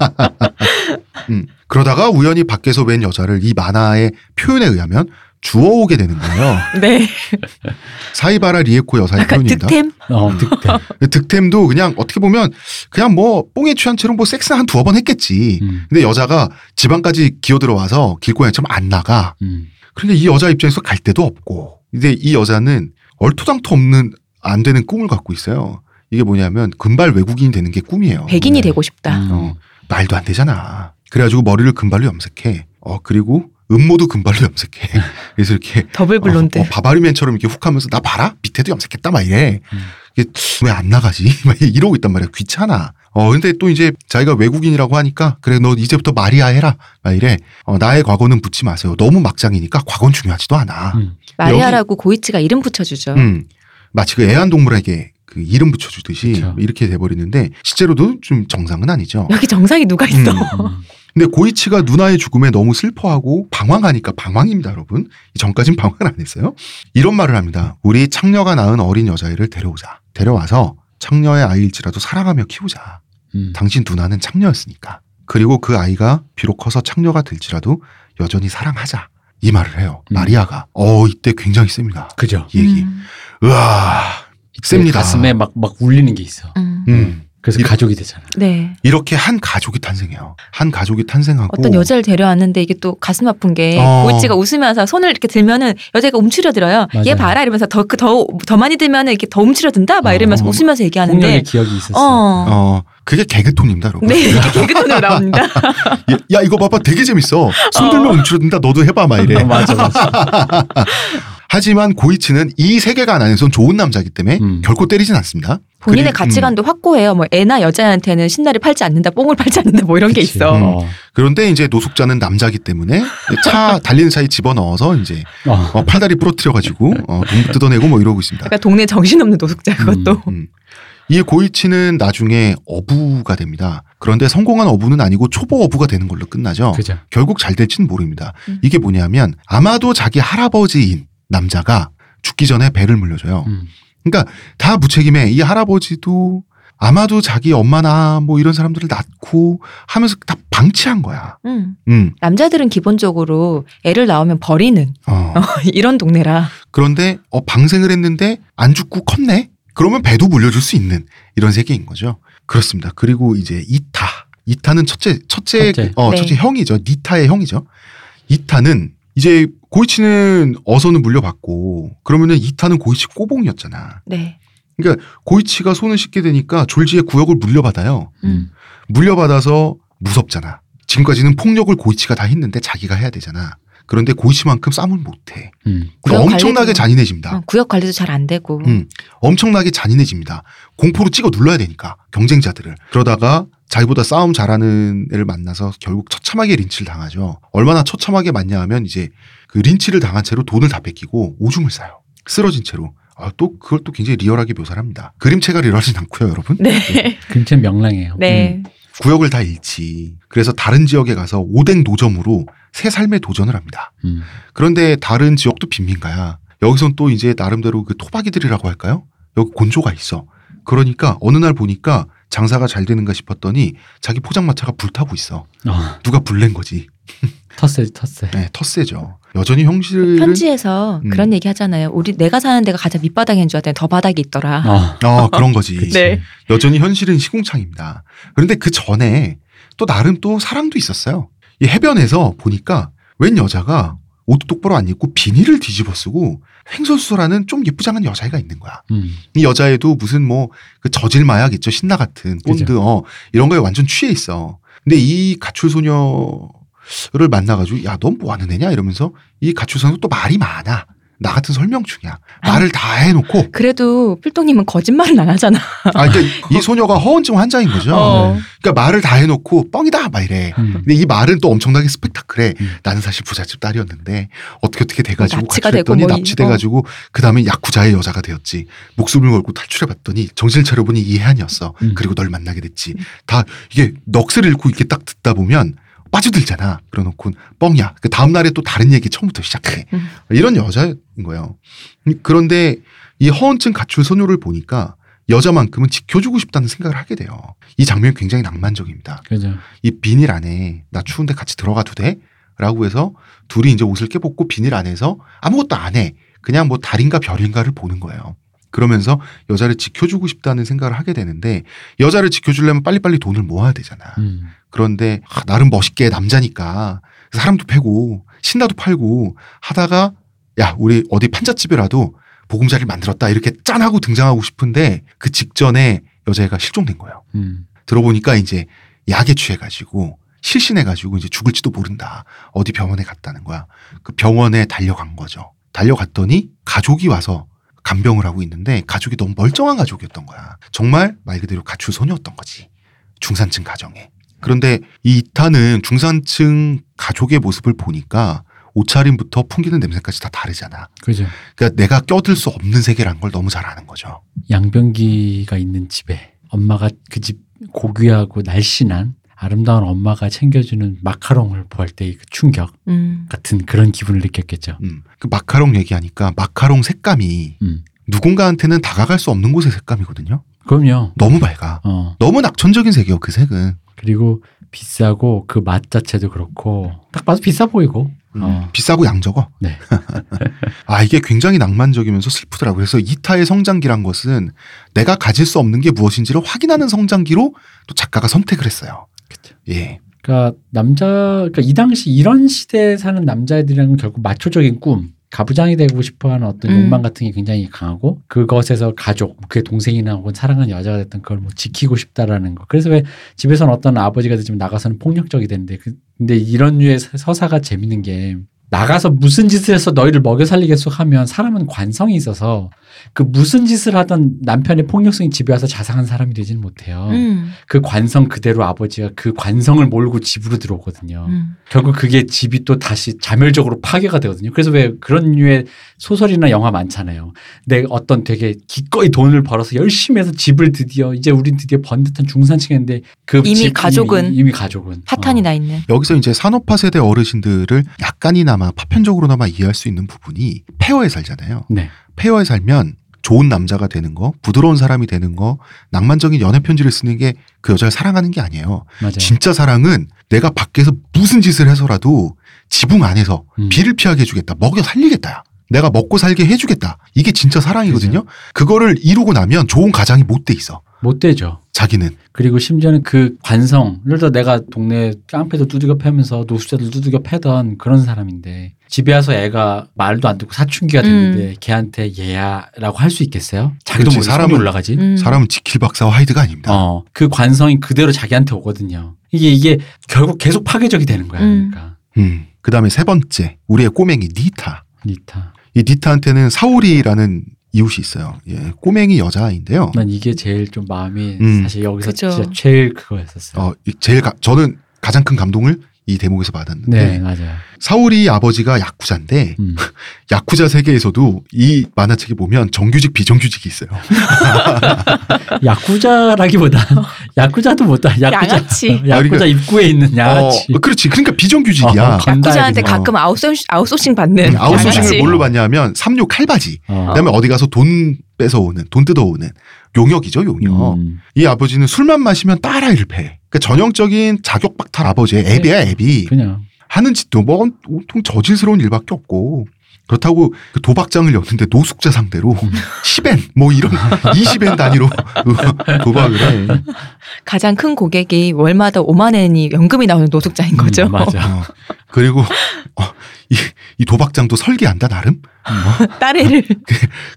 음. 그러다가 우연히 밖에서 뵌 여자를 이 만화의 표현에 의하면 주워오게 되는 거예요. 네. 사이바라 리에코 여사의 표현입니다. 득템? 어, 득템. 득템도 그냥 어떻게 보면 그냥 뭐 뽕에 취한 채로 뭐 섹스 한 두어 번 했겠지. 음. 근데 여자가 집안까지 기어들어와서 길고양이처럼 안 나가. 음. 그러니까 이 여자 입장에서 갈 데도 없고. 근데 이 여자는 얼토당토 없는 안 되는 꿈을 갖고 있어요. 이게 뭐냐면 금발 외국인이 되는 게 꿈이에요. 백인이 네. 되고 싶다. 음. 어, 말도 안 되잖아. 그래가지고 머리를 금발로 염색해. 어 그리고 음모도 금발로 염색해. 그래서 이렇게 double blonde. 어, 어, 바바리맨처럼 이렇게 훅 하면서 나 봐라 밑에도 염색했다 막 이래. 음. 이게 왜 안 나가지? 막 이러고 있단 말이야. 귀찮아. 어 근데 또 이제 자기가 외국인이라고 하니까 그래 너 이제부터 마리아 해라. 막 이래. 어, 나의 과거는 묻지 마세요. 너무 막장이니까 과거는 중요하지도 않아. 음. 마리아라고 고이치가 이름 붙여주죠. 음. 마치 그 애완동물에게 그 이름 붙여주듯이 그쵸. 이렇게 돼버리는데 실제로도 좀 정상은 아니죠. 여기 정상이 누가 있어? 음. 음. 근데 고이치가 누나의 죽음에 너무 슬퍼하고 방황하니까 방황입니다, 여러분. 전까진 방황을 안 했어요. 이런 말을 합니다. 우리 창녀가 낳은 어린 여자애를 데려오자. 데려와서 창녀의 아이일지라도 사랑하며 키우자. 음. 당신 누나는 창녀였으니까. 그리고 그 아이가 비록 커서 창녀가 될지라도 여전히 사랑하자. 이 말을 해요. 음. 마리아가. 어, 이때 굉장히 셉니다. 그죠. 이 얘기. 음. 으아, 셉니다. 가슴에 막, 막 울리는 게 있어. 음. 음. 그래서 이- 가족이 되잖아. 네. 이렇게 한 가족이 탄생해요. 한 가족이 탄생하고. 어떤 여자를 데려왔는데 이게 또 가슴 아픈 게 어. 고이치가 웃으면서 손을 이렇게 들면은 여자가 움츠려들어요. 얘 맞아요. 봐라 이러면서 더그더더 많이 들면은 이렇게 더 움츠려든다 막 어. 이러면서 웃으면서 홍련의 얘기하는데 기억이 있었어. 어. 어, 그게 개그톤입니다, 여러분. 네, 이게 개그톤으로 나옵니다. 야, 야, 이거 봐봐 되게 재밌어. 손 들면 어. 움츠러든다. 너도 해봐 막 이래. 어, 맞아, 맞아. 하지만 고이치는 이 세계관 안에선 좋은 남자이기 때문에 음. 결코 때리진 않습니다. 본인의 그리- 가치관도 확고해요. 뭐 애나 여자한테는 신나를 팔지 않는다, 뽕을 팔지 않는다, 뭐 이런 게 그치. 있어. 음. 어. 그런데 이제 노숙자는 남자기 때문에 차 달리는 차에 집어 넣어서 이제 어. 어, 팔다리 부러뜨려 가지고 어, 돈 뜯어내고 뭐 이러고 있습니다. 그러니까 동네 정신없는 노숙자 그것도. 음. 이 고이치는 나중에 어부가 됩니다. 그런데 성공한 어부는 아니고 초보 어부가 되는 걸로 끝나죠. 그죠. 결국 잘 될지는 모릅니다. 음. 이게 뭐냐면 아마도 자기 할아버지인 남자가 죽기 전에 배를 물려줘요. 음. 그러니까 다 무책임해. 이 할아버지도 아마도 자기 엄마나 뭐 이런 사람들을 낳고 하면서 다 방치한 거야. 음. 음. 남자들은 기본적으로 애를 낳으면 버리는 어. 이런 동네라. 그런데 어 방생을 했는데 안 죽고 컸네. 그러면 배도 물려줄 수 있는 이런 세계인 거죠. 그렇습니다. 그리고 이제 이타. 이타는 첫째 첫째 첫째. 어 네. 첫째 형이죠. 니타의 형이죠. 이타는 이제 고이치는 어선을 물려받고 그러면은 이타는 고이치 꼬봉이었잖아. 네. 고이치가 손을 씻게 되니까 졸지의 구역을 물려받아요. 음. 물려받아서 무섭잖아. 지금까지는 폭력을 고이치가 다 했는데 자기가 해야 되잖아. 그런데 고이치만큼 싸움을 못해. 음. 그러니까 엄청나게 관리도- 잔인해집니다. 어, 구역 관리도 잘 안 되고. 음, 엄청나게 잔인해집니다. 공포로 찍어 눌러야 되니까 경쟁자들을. 그러다가 자기보다 싸움 잘하는 애를 만나서 결국 처참하게 린치를 당하죠. 얼마나 처참하게 맞냐 하면 이제 그 린치를 당한 채로 돈을 다 뺏기고 오줌을 싸요. 쓰러진 채로. 아, 또 그걸 또 굉장히 리얼하게 묘사를 합니다. 그림체가 리얼하진 않고요, 여러분. 네. 그림체 명랑해요. 네. 구역을 다 잃지. 그래서 다른 지역에 가서 오뎅 노점으로 새 삶에 도전을 합니다. 음. 그런데 다른 지역도 빈민가야. 여기선 또 이제 나름대로 그 토박이들이라고 할까요? 여기 곤조가 있어. 그러니까 어느 날 보니까 장사가 잘 되는가 싶었더니 자기 포장마차가 불타고 있어. 어. 누가 불낸 거지. 텃세, 텃세. 네, 텃세죠. 여전히 형실은 편지에서 음. 그런 얘기 하잖아요. 우리 내가 사는 데가 가장 밑바닥인 줄 알았더니 더 바닥이 있더라. 어. 어, 그런 거지. 네. 여전히 현실은 시궁창입니다. 그런데 그 전에 또 나름 또 사랑도 있었어요. 이 해변에서 보니까 웬 여자가 옷도 똑바로 안 입고 비닐을 뒤집어 쓰고 횡설수설하는 좀 예쁘장한 여자애가 있는 거야. 음. 이 여자애도 무슨 뭐 그 저질 마약 있죠 신나 같은 본드 그죠. 어 이런 거에 완전 취해 있어. 근데 이 가출 소녀를 만나가지고 야 넌 뭐 하는 애냐 이러면서 이 가출 소녀 또 말이 많아. 나 같은 설명충이야. 말을 다 해놓고 그래도 필동님은 거짓말은 안 하잖아. 아 그러니까 이 소녀가 허언증 환자인 거죠. 어. 그러니까 말을 다 해놓고 뻥이다 막 이래. 음. 근데 이 말은 또 엄청나게 스펙타클해. 음. 나는 사실 부잣집 딸이었는데 어떻게 어떻게 돼가지고 가출했더니 뭐 이- 납치돼가지고 그 다음에 야쿠자의 여자가 되었지. 목숨을 걸고 탈출해봤더니 정신을 차려보니 이해한이었어. 음. 그리고 널 만나게 됐지. 다 이게 넋을 잃고 이렇게 딱 듣다 보면 빠져들잖아. 그래놓고 뻥이야. 그 다음 날에 또 다른 얘기 처음부터 시작해. 음. 이런 여자인 거예요. 음, 그런데 이 허언증 가출 소녀를 보니까 여자만큼은 지켜주고 싶다는 생각을 하게 돼요. 이 장면이 굉장히 낭만적입니다. 그죠. 이 비닐 안에 나 추운데 같이 들어가도 돼? 라고 해서 둘이 이제 옷을 깨벗고 비닐 안에서 아무것도 안 해. 그냥 뭐 달인가 별인가를 보는 거예요. 그러면서 여자를 지켜주고 싶다는 생각을 하게 되는데 여자를 지켜주려면 빨리빨리 돈을 모아야 되잖아. 음. 그런데 아, 나름 멋있게 남자니까 사람도 패고 신나도 팔고 하다가 야 우리 어디 판잣집이라도 보금자리를 만들었다 이렇게 짠하고 등장하고 싶은데 그 직전에 여자애가 실종된 거예요. 음. 들어보니까 이제 약에 취해가지고 실신해가지고 이제 죽을지도 모른다. 어디 병원에 갔다는 거야. 그 병원에 달려간 거죠. 달려갔더니 가족이 와서 간병을 하고 있는데 가족이 너무 멀쩡한 가족이었던 거야. 정말 말 그대로 가출 소녀였던 거지. 중산층 가정에. 그런데 이 이타는 중산층 가족의 모습을 보니까 옷차림부터 풍기는 냄새까지 다 다르잖아. 그죠. 그러니까 내가 껴들 수 없는 세계라는 걸 너무 잘 아는 거죠. 양변기가 있는 집에 엄마가 그 집 고귀하고 날씬한 아름다운 엄마가 챙겨주는 마카롱을 보할 때의 그 충격 음. 같은 그런 기분을 느꼈겠죠. 음. 그 마카롱 얘기하니까 마카롱 색감이 음. 누군가한테는 다가갈 수 없는 곳의 색감이거든요. 그럼요. 너무 밝아. 어. 너무 낙천적인 색이요, 그 색은. 그리고 비싸고 그 맛 자체도 그렇고 딱 봐도 비싸 보이고. 음, 어. 비싸고 양적어. 네. 아, 이게 굉장히 낭만적이면서 슬프더라고요. 그래서 이타의 성장기란 것은 내가 가질 수 없는 게 무엇인지를 확인하는 성장기로 또 작가가 선택을 했어요. 그쵸. 예. 그러니까 남자 그러니까 이 당시 이런 시대에 사는 남자애들이랑은 결국 마초적인 꿈 가부장이 되고 싶어하는 어떤 음. 욕망 같은 게 굉장히 강하고 그것에서 가족 그의 동생이나 혹은 사랑하는 여자가 됐던 그걸 뭐 지키고 싶다라는 거 그래서 왜 집에서는 어떤 아버지가 되지만 나가서는 폭력적이 되는데 그- 근데 이런 류의 서사가 재밌는 게 나가서 무슨 짓을 해서 너희를 먹여 살리겠소 하면 사람은 관성이 있어서 그 무슨 짓을 하던 남편의 폭력성이 집에 와서 자상한 사람이 되지는 못해요. 음. 그 관성 그대로 아버지가 그 관성을 몰고 집으로 들어오거든요. 음. 결국 그게 집이 또 다시 자멸적으로 파괴가 되거든요. 그래서 왜 그런 류의 소설이나 영화 많잖아요. 내 어떤 되게 기꺼이 돈을 벌어서 열심히 해서 집을 드디어 이제 우린 드디어 번 듯한 중산층인데 그 이미 집 가족은 이미, 이미 가족은 파탄이 어. 나 있는. 여기서 이제 산업화 세대 어르신들을 약간이나마 파편적으로나마 이해할 수 있는 부분이 폐허에 살잖아요. 네. 폐허에 살면 좋은 남자가 되는 거, 부드러운 사람이 되는 거, 낭만적인 연애 편지를 쓰는 게 그 여자를 사랑하는 게 아니에요. 맞아요. 진짜 사랑은 내가 밖에서 무슨 짓을 해서라도 지붕 안에서 음. 비를 피하게 해주겠다. 먹여 살리겠다. 내가 먹고 살게 해주겠다. 이게 진짜 사랑이거든요. 그거를 이루고 나면 좋은 가장이 못 돼 있어. 못 되죠. 자기는. 그리고 심지어는 그 관성, 예를 들어 내가 동네 깡패도 두들겨 패면서 노숙자들 두들겨 패던 그런 사람인데 집에 와서 애가 말도 안 듣고 사춘기가 됐는데 걔한테 얘야라고 할 수 있겠어요? 자기도 모르게 사람이 올라가지. 음. 사람은 지킬 박사와 하이드가 아닙니다. 어, 그 관성이 그대로 자기한테 오거든요. 이게 이게 결국 계속 파괴적이 되는 거야. 음. 그러니까 음. 그 다음에 세 번째, 우리의 꼬맹이 니타. 니타. 이 니타한테는 사오리라는 이웃이 있어요. 예, 꼬맹이 여자아이인데요. 난 이게 제일 좀 마음이 음. 사실 여기서 그죠. 진짜 제일 그거였었어요. 어, 이- 제일 가- 저는 가장 큰 감동을 이 대목에서 받았는데 네, 맞아요. 사오리 아버지가 야쿠자인데 음. 야쿠자 세계에서도 이 만화책에 보면 정규직 비정규직이 있어요. 야쿠자라기보다 야쿠자도 못 돼. 야쿠자. 양아치. 야쿠자 입구에 있는 양아치. 어, 그렇지. 그러니까 비정규직이야. 어, 건- 야쿠자한테. 가끔 아웃소싱, 아웃소싱 받는 음, 아웃소싱을 양아치. 뭘로 받냐면 삼류 칼받이. 어. 그다음에 어디 가서 돈 뺏어오는, 돈 뜯어오는 용역이죠, 용역. 음. 이 아버지는 술만 마시면 딸아이를 패. 그러니까 전형적인 자격 박탈 아버지의 애비야, 애비. 그냥 하는 짓도 뭐 온통 저질스러운 일밖에 없고. 그렇다고 그 도박장을 여는데 노숙자 상대로 음. 10엔 뭐 이런 20엔 단위로 도박을 해. 가장 큰 고객이 월마다 5만 엔이 연금이 나오는 노숙자인 거죠. 음, 맞아. 어, 그리고 어, 이, 이 도박장도 설계한다 나름. 딸애를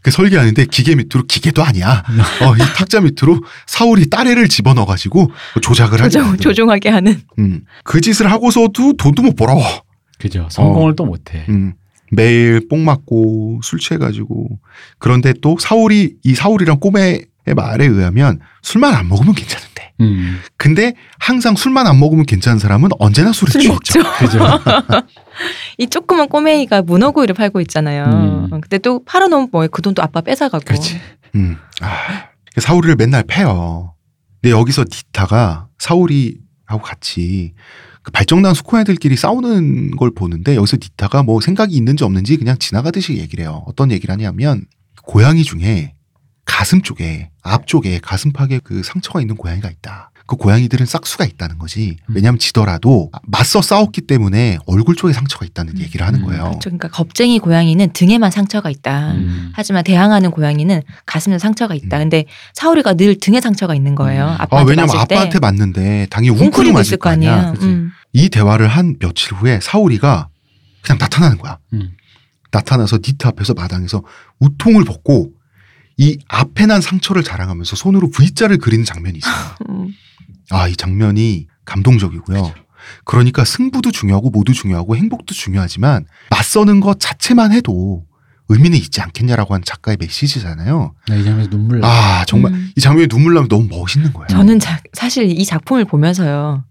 그 설계하는데 기계 밑으로 기계도 아니야. 어, 이 탁자 밑으로 사울이 딸애를 집어넣어가지고 조작을. 조종, 만드는. 조종하게 하는. 음, 그 짓을 하고서도 돈도 못 벌어. 그죠. 성공을 또 못해. 음, 매일 뽕 맞고 술 취해가지고 그런데 또 사울이 이 사울이랑 꼬매의 말에 의하면 술만 안 먹으면 괜찮은데 음. 근데 항상 술만 안 먹으면 괜찮은 사람은 언제나 술에 술 취했죠. 먹죠. 그죠. 이 조그만 꼬맹이가 문어구이를 팔고 있잖아요. 음. 어, 근데 또 팔아놓으면 뭐 그 돈도 아빠 뺏어가고. 그렇지. 음. 아, 사울이를 맨날 패요. 근데 여기서 니타가 사울이하고 같이 그 발정난 수코야들끼리 싸우는 걸 보는데 여기서 니타가 뭐 생각이 있는지 없는지 그냥 지나가듯이 얘기를 해요. 어떤 얘기를 하냐면 고양이 중에 가슴 쪽에 앞쪽에 가슴팍에 그 상처가 있는 고양이가 있다. 그 고양이들은 싹수가 있다는 거지. 음. 왜냐하면 지더라도 맞서 싸웠기 때문에 얼굴 쪽에 상처가 있다는 얘기를 하는 음. 거예요. 그렇죠. 그러니까 겁쟁이 고양이는 등에만 상처가 있다. 음. 하지만 대항하는 고양이는 가슴에 상처가 있다. 음. 근데 사울이가 늘 등에 상처가 있는 거예요. 음. 아빠한테 아, 왜냐면 아빠한테 맞는데 당연히 웅크리고 맞을 있을 거거 아니야. 음. 이 대화를 한 며칠 후에 사울이가 그냥 나타나는 거야. 음. 나타나서 니트 앞에서 마당에서 우통을 벗고 이 앞에 난 상처를 자랑하면서 손으로 V자를 그리는 장면이 있어요. 음. 아, 이 장면이 감동적이고요. 그러니까 승부도 중요하고 모두 중요하고 행복도 중요하지만 맞서는 것 자체만 해도 의미는 있지 않겠냐라고 하는 작가의 메시지잖아요. 나이 장면에서 눈물 나. 아, 정말 음. 이 장면이 눈물 나면 너무 멋있는 거예요. 저는 자- 사실 이 작품을 보면서요.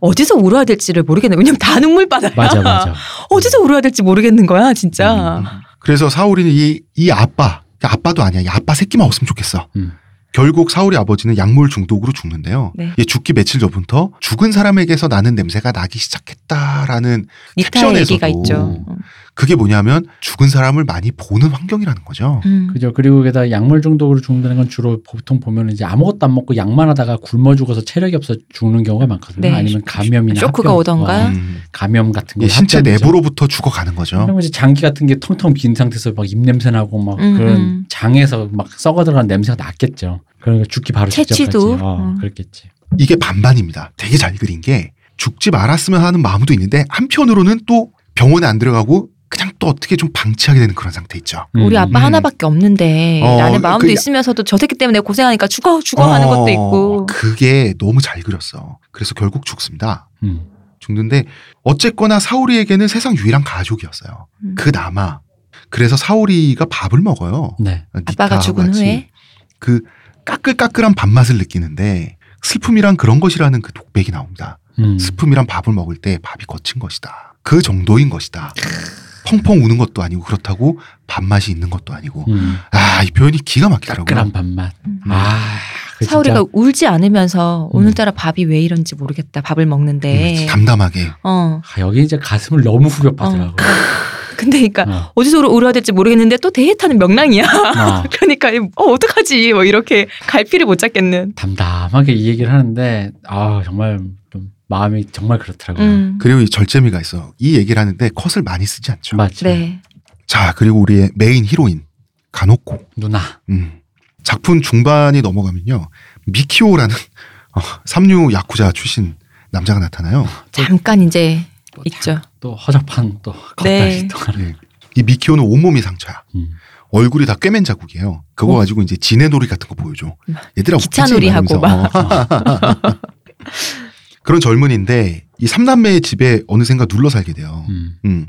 어디서 울어야 될지를 모르겠네. 왜냐면 다 눈물바다야. 맞아 맞아. 어디서 울어야 될지 모르겠는 거야, 진짜. 음. 그래서 사울이는 이, 이 아빠, 아빠도 아니야. 이 아빠 새끼만 없으면 좋겠어. 음. 결국 사울의 아버지는 약물 중독으로 죽는데요. 네. 이 죽기 며칠 전부터 죽은 사람에게서 나는 냄새가 나기 시작했다라는 캡션에서도. 그게 뭐냐면 죽은 사람을 많이 보는 환경이라는 거죠. 음. 그죠. 그리고 게다가 약물 중독으로 죽는다는 건 주로 보통 보면 이제 아무것도 안 먹고 약만 하다가 굶어 죽어서 체력이 없어 죽는 경우가 많거든요. 네. 아니면 감염이나 쇼크가 오던가. 어, 음. 감염 같은 이거 신체 합병이죠. 내부로부터 죽어가는 거죠. 그리고 이제 장기 같은 게 텅텅 빈 상태에서 막 입냄새 나고 막 음, 그런 음. 장에서 막 썩어 들어간 냄새가 났겠죠. 그러니까 죽기 바로. 직전까지. 어, 음. 그랬겠지. 이게 반반입니다. 되게 잘 그린 게 죽지 말았으면 하는 마음도 있는데 한편으로는 또 병원에 안 들어가고 그냥 또 어떻게 좀 방치하게 되는 그런 상태 있죠. 우리 음. 아빠 음. 하나밖에 없는데 어, 나는 마음도 그- 있으면서도 저 새끼 때문에 고생하니까 죽어 죽어 하는 것도 있고. 그게 너무 잘 그렸어. 그래서 결국 죽습니다. 음. 죽는데 어쨌거나 사우리에게는 세상 유일한 가족이었어요. 음. 그 남아. 그래서 사우리가 밥을 먹어요. 네. 아빠가 니타하고 죽은 같이. 후에 그 까끌까끌한 밥맛을 느끼는데 슬픔이란 그런 것이라는 그 독백이 나옵니다. 음. 슬픔이란 밥을 먹을 때 밥이 거친 것이다. 그 정도인 것이다. 펑펑 우는 것도 아니고 그렇다고 밥맛이 있는 것도 아니고 음. 아이 표현이 기가 막히더라고요. 까끌한 밥맛. 음. 아, 그 사우리가 진짜 울지 않으면서 음. 오늘따라 밥이 왜 이런지 모르겠다. 밥을 먹는데. 음, 담담하게 어. 아, 여기 이제 가슴을 너무 후벼파더라고. 근데 그러니까 어. 어디서 울- 울어야 될지 모르겠는데 또 대해타는 명랑이야. 어. 그러니까 어 어떡하지? 뭐 이렇게 갈피를 못 잡겠는. 담담하게 이 얘기를 하는데 아 정말 좀 마음이 정말 그렇더라고요. 음. 그리고 이 절제미가 있어. 이 얘기를 하는데 컷을 많이 쓰지 않죠. 맞죠. 네. 자 그리고 우리의 메인 히로인 가노코. 누나. 음. 작품 중반이 넘어가면요 미키오라는 어, 삼류 야쿠자 출신 남자가 나타나요. 잠깐 이제 또 있죠. 또 허접한 또 네. 겉다리 또. 네. 이 미키오는 온몸이 상처야. 음. 얼굴이 다 꿰맨 자국이에요. 그거 어. 가지고 이제 지네놀이 같은 거 보여줘. 얘들아 기차 웃기지? 놀이 하고 이러면서. 어. 그런 젊은인데 이 삼남매의 집에 어느샌가 눌러 살게 돼요. 음. 음.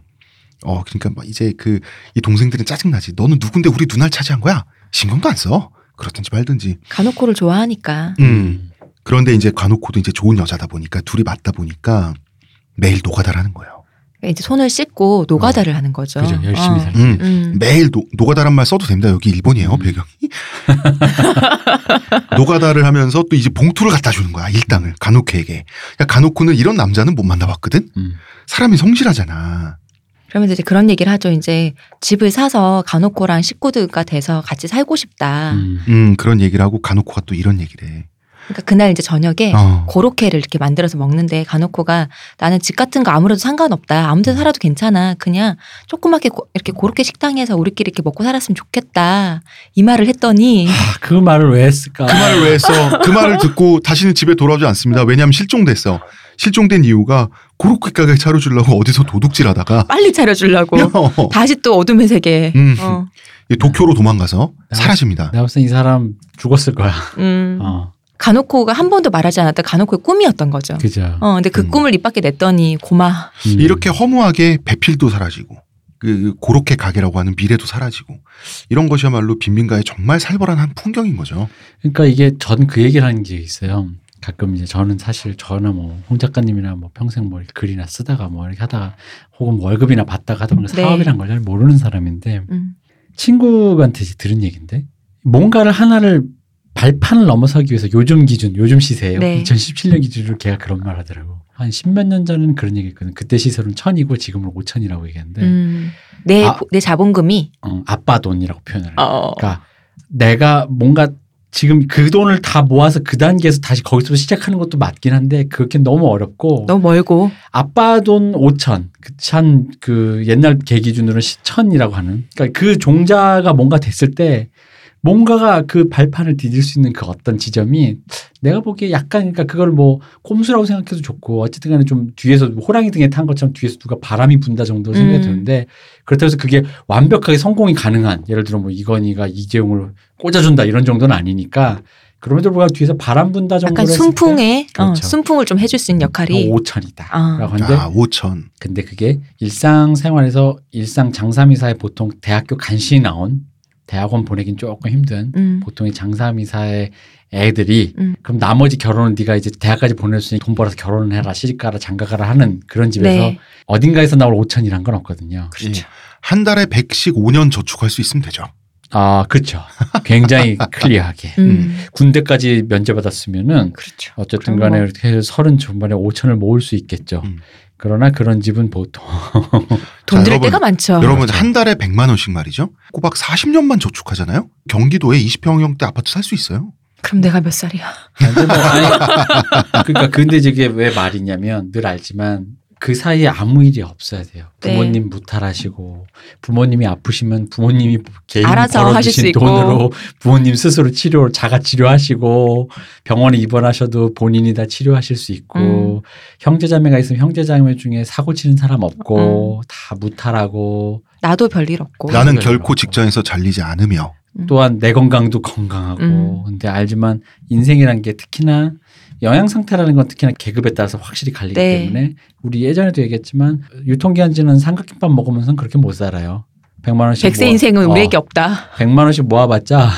어 그러니까 막 이제 그 이 동생들은 짜증 나지. 너는 누군데 우리 누나를 차지한 거야? 신경도 안 써. 그렇든지 말든지. 가노코를 좋아하니까. 음. 그런데 이제 가노코도 이제 좋은 여자다 보니까 둘이 맞다 보니까 매일 노가다를 하는 거예요. 그러니까 이제 손을 씻고 노가다를 하는 거죠. 그죠. 열심히 어. 살. 음. 음. 매일 노, 노가다란 말 써도 됩니다. 여기 일본이에요, 음. 배경이. 노가다를 하면서 또 이제 봉투를 갖다 주는 거야, 일당을. 가노코에게. 야, 가노코는 이런 남자는 못 만나봤거든? 음. 사람이 성실하잖아. 그러면서 이제 그런 얘기를 하죠. 이제 집을 사서 간호코랑 식구들과 돼서 같이 살고 싶다. 음. 음, 그런 얘기를 하고 간호코가 또 이런 얘기를 해. 그러니까 그날 이제 저녁에 어. 고로케를 이렇게 만들어서 먹는데 간호코가 나는 집 같은 거 아무래도 상관없다. 아무 데나 살아도 괜찮아. 그냥 조그맣게 고- 이렇게 고로케 식당에서 우리끼리 이렇게 먹고 살았으면 좋겠다. 이 말을 했더니 아, 그 말을 왜 했을까? 그 말을 왜 했어? 그 말을 듣고 다시는 집에 돌아오지 않습니다. 왜냐하면 실종됐어. 실종된 이유가 고로케 가게 차려주려고 어디서 도둑질 하다가 빨리 차려주려고 어, 다시 또 어둠의 세계. 음. 어. 이 도쿄로 도망가서 나- 사라집니다. 내가 봤을 때이 사람 죽었을 거야. 음. 어, 간호코가 한 번도 말하지 않았던 간호코의 꿈이었던 거죠. 그죠. 어, 근데 그 음. 꿈을 입 밖에 냈더니 고마. 음. 이렇게 허무하게 배필도 사라지고 그 고로케 가게라고 하는 미래도 사라지고 이런 것이야말로 빈민가의 정말 살벌한 한 풍경인 거죠. 그러니까 이게 전 그 얘기를 하는 게 있어요. 가끔 이제 저는 사실 저나 뭐 홍 작가님이나 뭐 평생 뭐 글이나 쓰다가 뭐 이렇게 하다가 혹은 월급이나 받다가 하다 보니까 네. 사업이란 걸잘 모르는 사람인데 음. 친구한테 이제 들은 얘기인데 뭔가를 하나를 발판을 넘어서기 위해서 요즘 기준, 요즘 시세예요. 네. 2017년 기준으로 걔가 그런 말 하더라고. 한 십몇 년 전에는 그런 얘기 했거든. 그때 시세로는 천이고 지금은 오천이라고 얘기했는데 음. 내, 아. 보- 내 자본금이 어, 아빠 돈이라고 표현을 해요. 어. 그러니까 내가 뭔가 지금 그 돈을 다 모아서 그 단계에서 다시 거기서 시작하는 것도 맞긴 한데 그렇게 너무 어렵고 너무 멀고 아빠 돈 5천 그찬 그 옛날 개 기준으로는 천이라고 하는 그러니까 그 종자가 뭔가 됐을 때 뭔가가 그 발판을 디딜 수 있는 그 어떤 지점이 내가 보기에 약간 그러니까 그걸 뭐 꼼수라고 생각해도 좋고 어쨌든 간에 좀 뒤에서 호랑이 등에 탄 것처럼 뒤에서 누가 바람이 분다 정도 생각이 음. 드는데 그렇다고 해서 그게 완벽하게 성공이 가능한 예를 들어 뭐 이건희가 이재용을 꽂아준다 이런 정도는 아니니까 그럼에도 불구하고 뒤에서 바람 분다 정도로 약간 순풍에 어, 그렇죠. 순풍을 좀 해줄 수 있는 역할이 5천이다. 아. 라고 하는데 아, 5천. 근데 그게 일상 생활에서 일상 장사미사에 보통 대학교 간신히 나온 대학원 보내긴 조금 힘든 음. 보통의 장사미사의 애들이 음. 그럼 나머지 결혼은 네가 이제 대학까지 보냈으니 돈 벌어서 결혼을 해라 시집가라 장가가라 하는 그런 집에서 네. 어딘가에서 나올 5천이란 건 없거든요. 그렇죠. 한 달에 100씩 5년 저축할 수 있으면 되죠. 아 그렇죠. 굉장히 클리어하게 음. 군대까지 면제받았으면은 그렇죠. 어쨌든 간에 뭐. 이렇게 서른 중반에 5천을 모을 수 있겠죠. 음. 그러나 그런 집은 보통 돈 자, 들일 여러분, 때가 많죠. 여러분 그렇죠. 한 달에 100만 원씩 말이죠. 꼬박 40년만 저축하잖아요. 경기도에 20평형대 아파트 살 수 있어요. 그럼 내가 몇 살이야? 근데 뭐 아니 그러니까 근데 이게 왜 말이냐면 늘 알지만 그 사이에 아무 일이 없어야 돼요. 네. 부모님 무탈하시고 부모님이 아프시면 부모님이 개인 벌어주신. 돈으로 부모님 스스로 치료 자가 치료하시고 병원에 입원하셔도 본인이 다 치료하실 수 있고 형제자매가 있으면 형제자매 중에 사고 치는 사람 없고 다 무탈하고 나도 별일 없고. 나- 나는. 결코 직장에서 잘리지 않으며 또한 내 건강도 건강하고 음. 근데 알지만 인생이란 게 특히나 영양 상태라는 건 특히나 계급에 따라서 확실히 갈리기 네. 때문에 우리 예전에도 얘기했지만 유통기한지는 삼각김밥 먹으면서 그렇게 못 살아요. 100만 원씩 백세 모아- 인생은 어, 우리에게 없다. 100만 원씩 모아봤자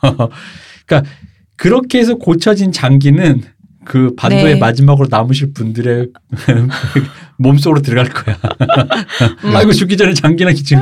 그러니까 그렇게 해서 고쳐진 장기는 그 반도의 네. 마지막으로 남으실 분들의 몸속으로 들어갈 거야. 음. 아이고 죽기 전에 장기나 기증.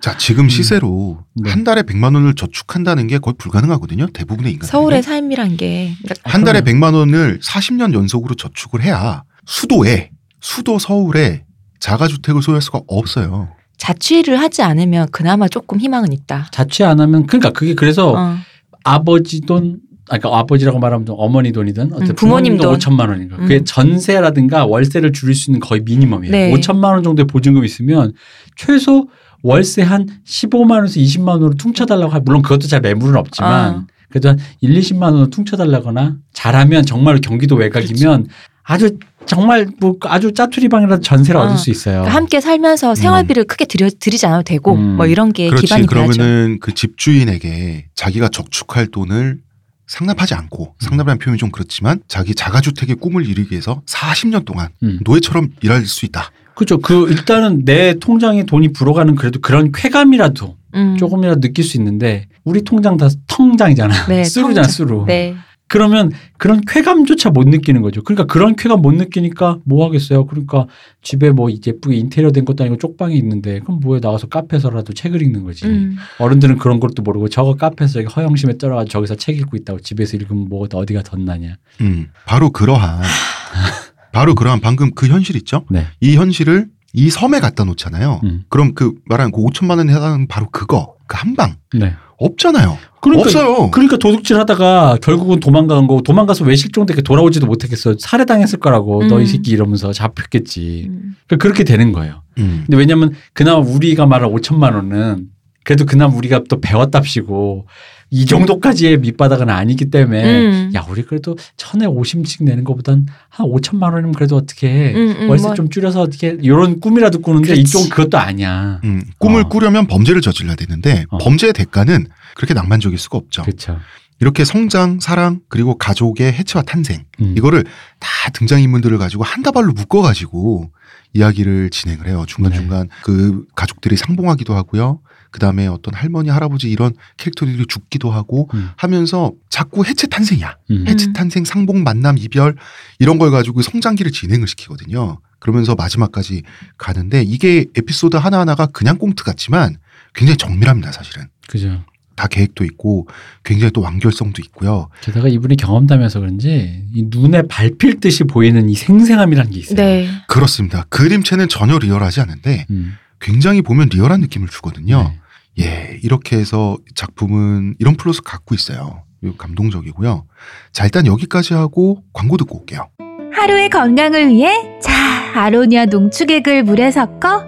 자 지금 시세로 네. 한 달에 100만 원을 저축한다는 게 거의 불가능하거든요. 대부분의 인간. 서울의 삶이란 게 한 달에 그럼. 100만 원을 40년 연속으로 저축을 해야 수도에 수도 서울에 자가주택을 소유할 수가 없어요. 자취를 하지 않으면 그나마 조금 희망은 있다. 자취 안 하면 그러니까 그게 그래서 어. 아버지 돈, 아까 그러니까 아버지라고 말하면 좀 어머니 돈이든 어쨌든 음, 부모님. 돈 5천만 원인가. 음. 그게 전세라든가 월세를 줄일 수 있는 거의 미니멈이에요. 네. 5천만 원 정도의 보증금 있으면 최소 월세 한 15만 원에서 20만 원으로 퉁쳐달라고 하 물론 그것도 잘 매물은 없지만 어. 그래도 한 1, 20만 원으로 퉁쳐달라거나 잘하면 정말 경기도 외곽이면 아주 정말 뭐 아주 짜투리 방이라도 전세를 어. 얻을 수 있어요. 그러니까 함께 살면서 생활비를 크게 들여, 들이지 않아도 되고 음. 뭐 이런 게 그렇지. 기반이 돼야죠. 그러면은 그 집주인에게 자기가 저축할 돈을 상납하지 않고 음. 상납이라는 표현이 좀 그렇지만 자기 자가주택의 꿈을 이루기 위해서 40년 동안 음. 노예처럼 일할 수 있다. 그렇죠. 그 일단은 내 통장에 돈이 불어가는 그래도 그런 쾌감이라도 음. 조금이라도 느낄 수 있는데 우리 통장 다 통장이잖아. 네, 수루잖아, 통장. 수루. 네. 그러면 그런 쾌감조차 못 느끼는 거죠. 그러니까 그런 쾌감 못 느끼니까 뭐 하겠어요. 그러니까 집에 뭐 예쁘게 인테리어 된 것도 아니고 쪽방이 있는데 그럼 뭐에 나가서 카페에서라도 책을 읽는 거지. 음. 어른들은 그런 것도 모르고 저거 카페에서 허영심에 떨어가지고 저기서 책 읽고 있다고 집에서 읽으면 뭐 어디가 덧나냐. 음, 바로 그러한 바로 그러한 방금 그 현실 있죠? 네. 이 현실을 이 섬에 갖다 놓잖아요. 음. 그럼 그 말하는 그 5천만 원에 해당하는 바로 그거 그 한방 네. 없잖아요. 그러니까 없어요. 그러니까 도둑질 하다가 결국은 도망간 거고 도망가서 왜 실종됐게 돌아오지도 못했겠어. 살해당했을 거라고 너이 음. 새끼 이러면서 잡혔겠지. 음. 그러니까 그렇게 되는 거예요. 음. 근데 왜냐면 그나마 우리가 말한 5천만 원은 그래도 그나마 우리가 또 배웠답시고 이 정도까지의 밑바닥은 아니기 때문에 음. 야 우리 그래도 천에 50씩 내는 것보단 한 5천만 원이면 그래도 어떻게 해. 음, 음, 월세 뭐. 좀 줄여서 어떻게 이런 꿈이라도 꾸는데 그렇지. 이쪽은 그것도 아니야. 음, 꿈을 어. 꾸려면 범죄를 저질러야 되는데 어. 범죄의 대가는 그렇게 낭만적일 수가 없죠. 그렇죠. 이렇게 성장, 사랑, 그리고 가족의 해체와 탄생 음. 이거를 다 등장인물들을 가지고 한 다발로 묶어가지고 이야기를 진행을 해요. 중간중간 그 가족들이 상봉하기도 하고요. 그 다음에 어떤 할머니, 할아버지 이런 캐릭터들이 죽기도 하고 음. 하면서 자꾸 해체 탄생이야. 음. 해체 탄생, 상봉, 만남, 이별 이런 걸 가지고 성장기를 진행을 시키거든요. 그러면서 마지막까지 가는데 이게 에피소드 하나하나가 그냥 꽁트 같지만 굉장히 정밀합니다, 사실은. 그죠. 다 계획도 있고 굉장히 또 완결성도 있고요. 게다가 이분이 경험담이어서 그런지 이 눈에 밟힐 듯이 보이는 이 생생함이라는 게 있어요. 네. 그렇습니다. 그림체는 전혀 리얼하지 않은데 음. 굉장히 보면 리얼한 느낌을 주거든요. 네. 예, 이렇게 해서 작품은 이런 플러스 갖고 있어요. 감동적이고요. 자, 일단 여기까지 하고 광고 듣고 올게요. 하루의 건강을 위해 자 아로니아 농축액을 물에 섞어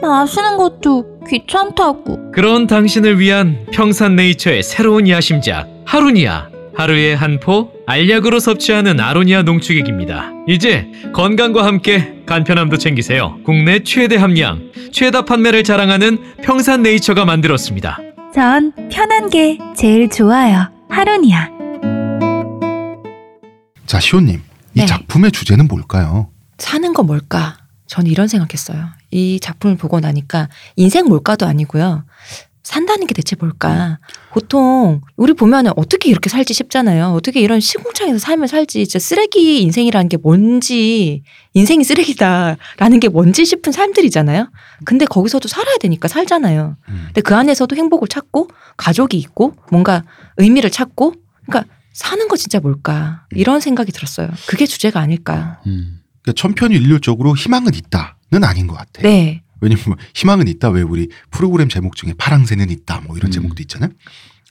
마시는 것도 귀찮다고 그런 당신을 위한 평산 네이처의 새로운 야심작 하루니아 하루에 한 포 알약으로 섭취하는 아로니아 농축액입니다. 이제 건강과 함께 간편함도 챙기세요. 국내 최대 함량, 최다 판매를 자랑하는 평산네이처가 만들었습니다. 전 편한 게 제일 좋아요 하루니아 자, 시호님. 이 네. 작품의 주제는 뭘까요? 사는 거 뭘까? 저는 이런 생각했어요. 이 작품을 보고 나니까 인생 뭘까도 아니고요. 산다는 게 대체 뭘까? 보통 우리 보면은 어떻게 이렇게 살지 싶잖아요. 어떻게 이런 시궁창에서 삶을 살지. 진짜 쓰레기 인생이라는 게 뭔지, 인생이 쓰레기다라는 게 뭔지 싶은 삶들이잖아요. 근데 거기서도 살아야 되니까 살잖아요. 음. 근데 그 안에서도 행복을 찾고 가족이 있고 뭔가 의미를 찾고 그러니까 사는 거 진짜 뭘까? 이런 생각이 들었어요. 그게 주제가 아닐까. 음. 그러니까 천편일률적으로 희망은 있다는 아닌 것 같아요. 네. 왜냐면 뭐 희망은 있다. 왜 우리 프로그램 제목 중에 파랑새는 있다. 뭐 이런 음. 제목도 있잖아요.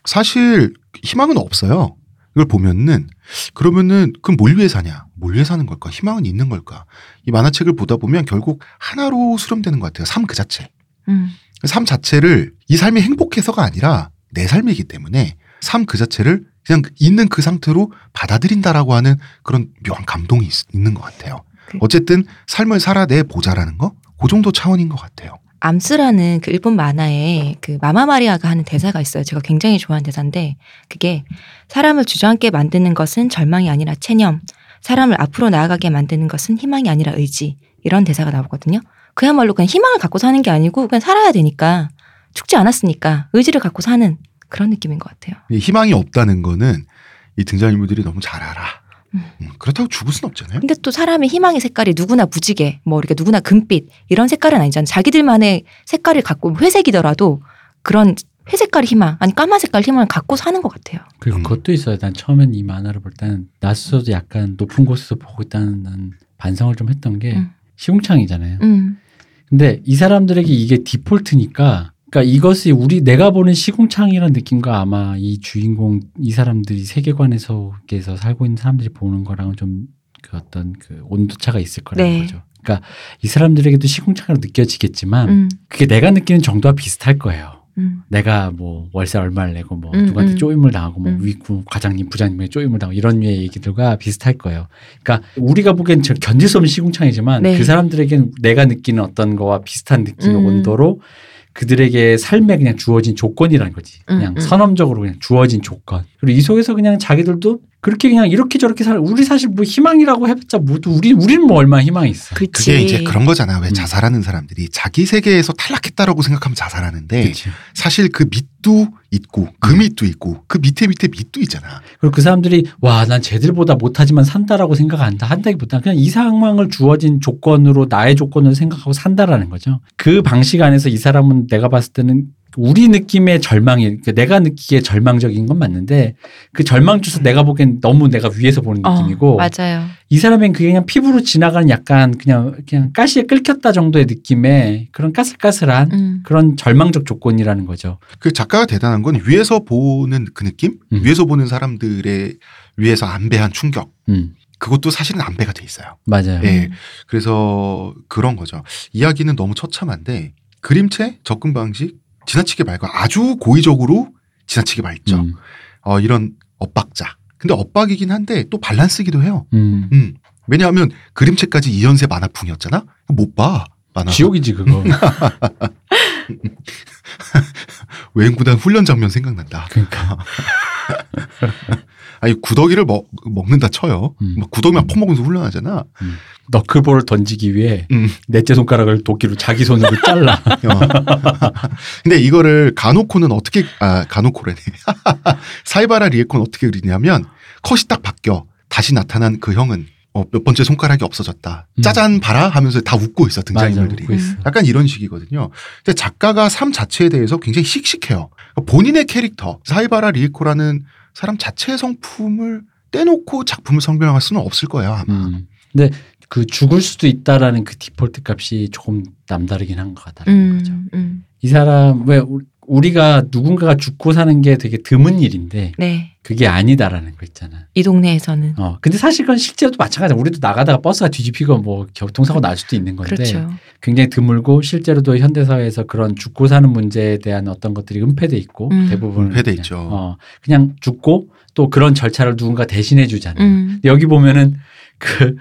사실 희망은 없어요. 이걸 보면은 그러면은 그럼 뭘 위해 사냐? 뭘 위해 사는 걸까? 희망은 있는 걸까? 이 만화책을 보다 보면 결국 하나로 수렴되는 것 같아요. 삶 그 자체. 음. 삶 자체를 이 삶이 행복해서가 아니라 내 삶이기 때문에 삶 그 자체를 그냥 있는 그 상태로 받아들인다라고 하는 그런 묘한 감동이 있, 는것 같아요. 그- 어쨌든 삶을 살아내 보자라는 거, 그 정도 차원인 것 같아요. 암스라는 그 일본 만화에 그 마마 마리아가 하는 대사가 있어요. 제가 굉장히 좋아하는 대사인데 그게 사람을 주저앉게 만드는 것은 절망이 아니라 체념, 사람을 앞으로 나아가게 만드는 것은 희망이 아니라 의지 이런 대사가 나오거든요. 그야말로 그냥 희망을 갖고 사는 게 아니고 그냥 살아야 되니까 죽지 않았으니까 의지를 갖고 사는 그런 느낌인 것 같아요. 이 희망이 없다는 거는 이 등장인물들이 너무 잘 알아. 음. 음, 그렇다고 죽을 순 없잖아요. 근데 또 사람의 희망의 색깔이 누구나 무지개, 뭐 이렇게 누구나 금빛 이런 색깔은 아니잖아요. 자기들만의 색깔을 갖고 회색이더라도 그런 회색깔 희망, 아니 까만 색깔 희망을 갖고 사는 것 같아요. 그리고 음. 그것도 있어요. 난 처음엔 이 만화를 볼 때는 낯서도 약간 높은 곳에서 보고 있다는 난 반성을 좀 했던 게 음. 시궁창이잖아요. 음, 근데 이 사람들에게 이게 디폴트니까 그러니까 이것이 우리 내가 보는 시궁창이라는 느낌과 아마 이 주인공 이 사람들이 세계관에서 서 살고 있는 사람들이 보는 거랑은 좀 그 어떤 그 온도차가 있을 거라는 네. 거죠. 그러니까 이 사람들에게도 시궁창으로 느껴지겠지만 음, 그게 내가 느끼는 정도와 비슷할 거예요. 음, 내가 뭐 월세 얼마를 내고 뭐 음, 누구한테 음. 쪼임을 당하고 뭐 음. 위구 과장님 부장님에게 쪼임을 당하고 이런 류의 얘기들과 비슷할 거예요. 그러니까 우리가 보기엔 저 견딜 수 없는 시궁창이지만 네. 그 사람들에게는 내가 느끼는 어떤 거와 비슷한 느낌의 음. 온도로 그들에게 삶에 그냥 주어진 조건이라는 거지. 그냥 음, 음. 선언적으로 그냥 주어진 조건. 그리고 이 속에서 그냥 자기들도 그렇게 그냥 이렇게 저렇게 살. 우리 사실 뭐 희망이라고 해봤자 모두 우리 우리는 뭐 얼마나 희망이 있어. 그치. 그게 이제 그런 거잖아. 왜 음. 자살하는 사람들이 자기 세계에서 탈락했다라고 생각하면 자살하는데 그렇지. 사실 그 밑도 있고 그 음. 밑도 있고 그 밑에 밑에 밑도 있잖아. 그리고 그 사람들이 와 난 쟤들보다 못하지만 산다라고 생각 안 한다 한다기보다 그냥 이 상황을 주어진 조건으로 나의 조건을 생각하고 산다라는 거죠. 그 방식 안에서 이 사람은 내가 봤을 때는 우리 느낌의 절망이 그러니까 내가 느끼기에 절망적인 건 맞는데 그 절망 주서 내가 보기엔 너무 내가 위에서 보는 어, 느낌이고 맞아요. 이 사람은 그게 그냥 피부로 지나가는 약간 그냥 그냥 가시에 끓겼다 정도의 느낌의 그런 까슬까슬한 음, 그런 절망적 조건이라는 거죠. 그 작가가 대단한 건 위에서 보는 그 느낌, 음. 위에서 보는 사람들의 위에서 안배한 충격. 음 그것도 사실은 안배가 돼 있어요. 맞아요. 예. 그래서 그런 거죠. 이야기는 너무 처참한데 그림체, 접근 방식 지나치게 맑아. 아주 고의적으로 지나치게 맑죠. 음, 어, 이런 엇박자. 근데 엇박이긴 한데 또 밸런스기도 해요. 음. 음. 왜냐하면 그림체까지 이연세 만화풍이었잖아. 못 봐. 만화. 지옥이지 그거. 외행구단 훈련 장면 생각난다. 그러니까 아니 구더기를 먹, 먹는다 쳐요. 음. 막 구더기만 퍼먹으면서 훈련하잖아. 너클볼을 던지기 위해 음. 넷째 손가락을 도끼로 자기 손으로 잘라. 어. 근데 이거를 가노코는 어떻게 아 가노코래네. 사이바라 리에코는 어떻게 그리냐면 컷이 딱 바뀌어 다시 나타난 그 형은 어, 몇 번째 손가락이 없어졌다. 음. 짜잔 봐라 하면서 다 웃고 있어 맞아, 등장인물들이. 웃고 있어. 약간 이런 식이거든요. 근데 작가가 삶 자체에 대해서 굉장히 씩씩해요. 그러니까 본인의 캐릭터 사이바라 리에코라는 사람 자체의 성품을 떼놓고 작품을 설명할 수는 없을 거예요 아마. 음. 근데 그 죽을 수도 있다라는 그 디폴트 값이 조금 남다르긴 한 것 같다는 거죠. 음, 음. 이 사람 왜 우- 우리가 누군가가 죽고 사는 게 되게 드문 일인데 네. 그게 아니다라는 거 있잖아. 이 동네에서는 어 근데 사실 그건 실제로도 마찬가지야. 우리도 나가다가 버스가 뒤집히고 뭐 교통사고 날 수도 있는 건데 그렇죠. 굉장히 드물고 실제로도 현대 사회에서 그런 죽고 사는 문제에 대한 어떤 것들이 은폐돼 있고 음. 대부분 은폐돼 그냥, 있죠. 어 그냥 죽고 또 그런 절차를 누군가 대신해 주잖아요. 음. 여기 보면은 그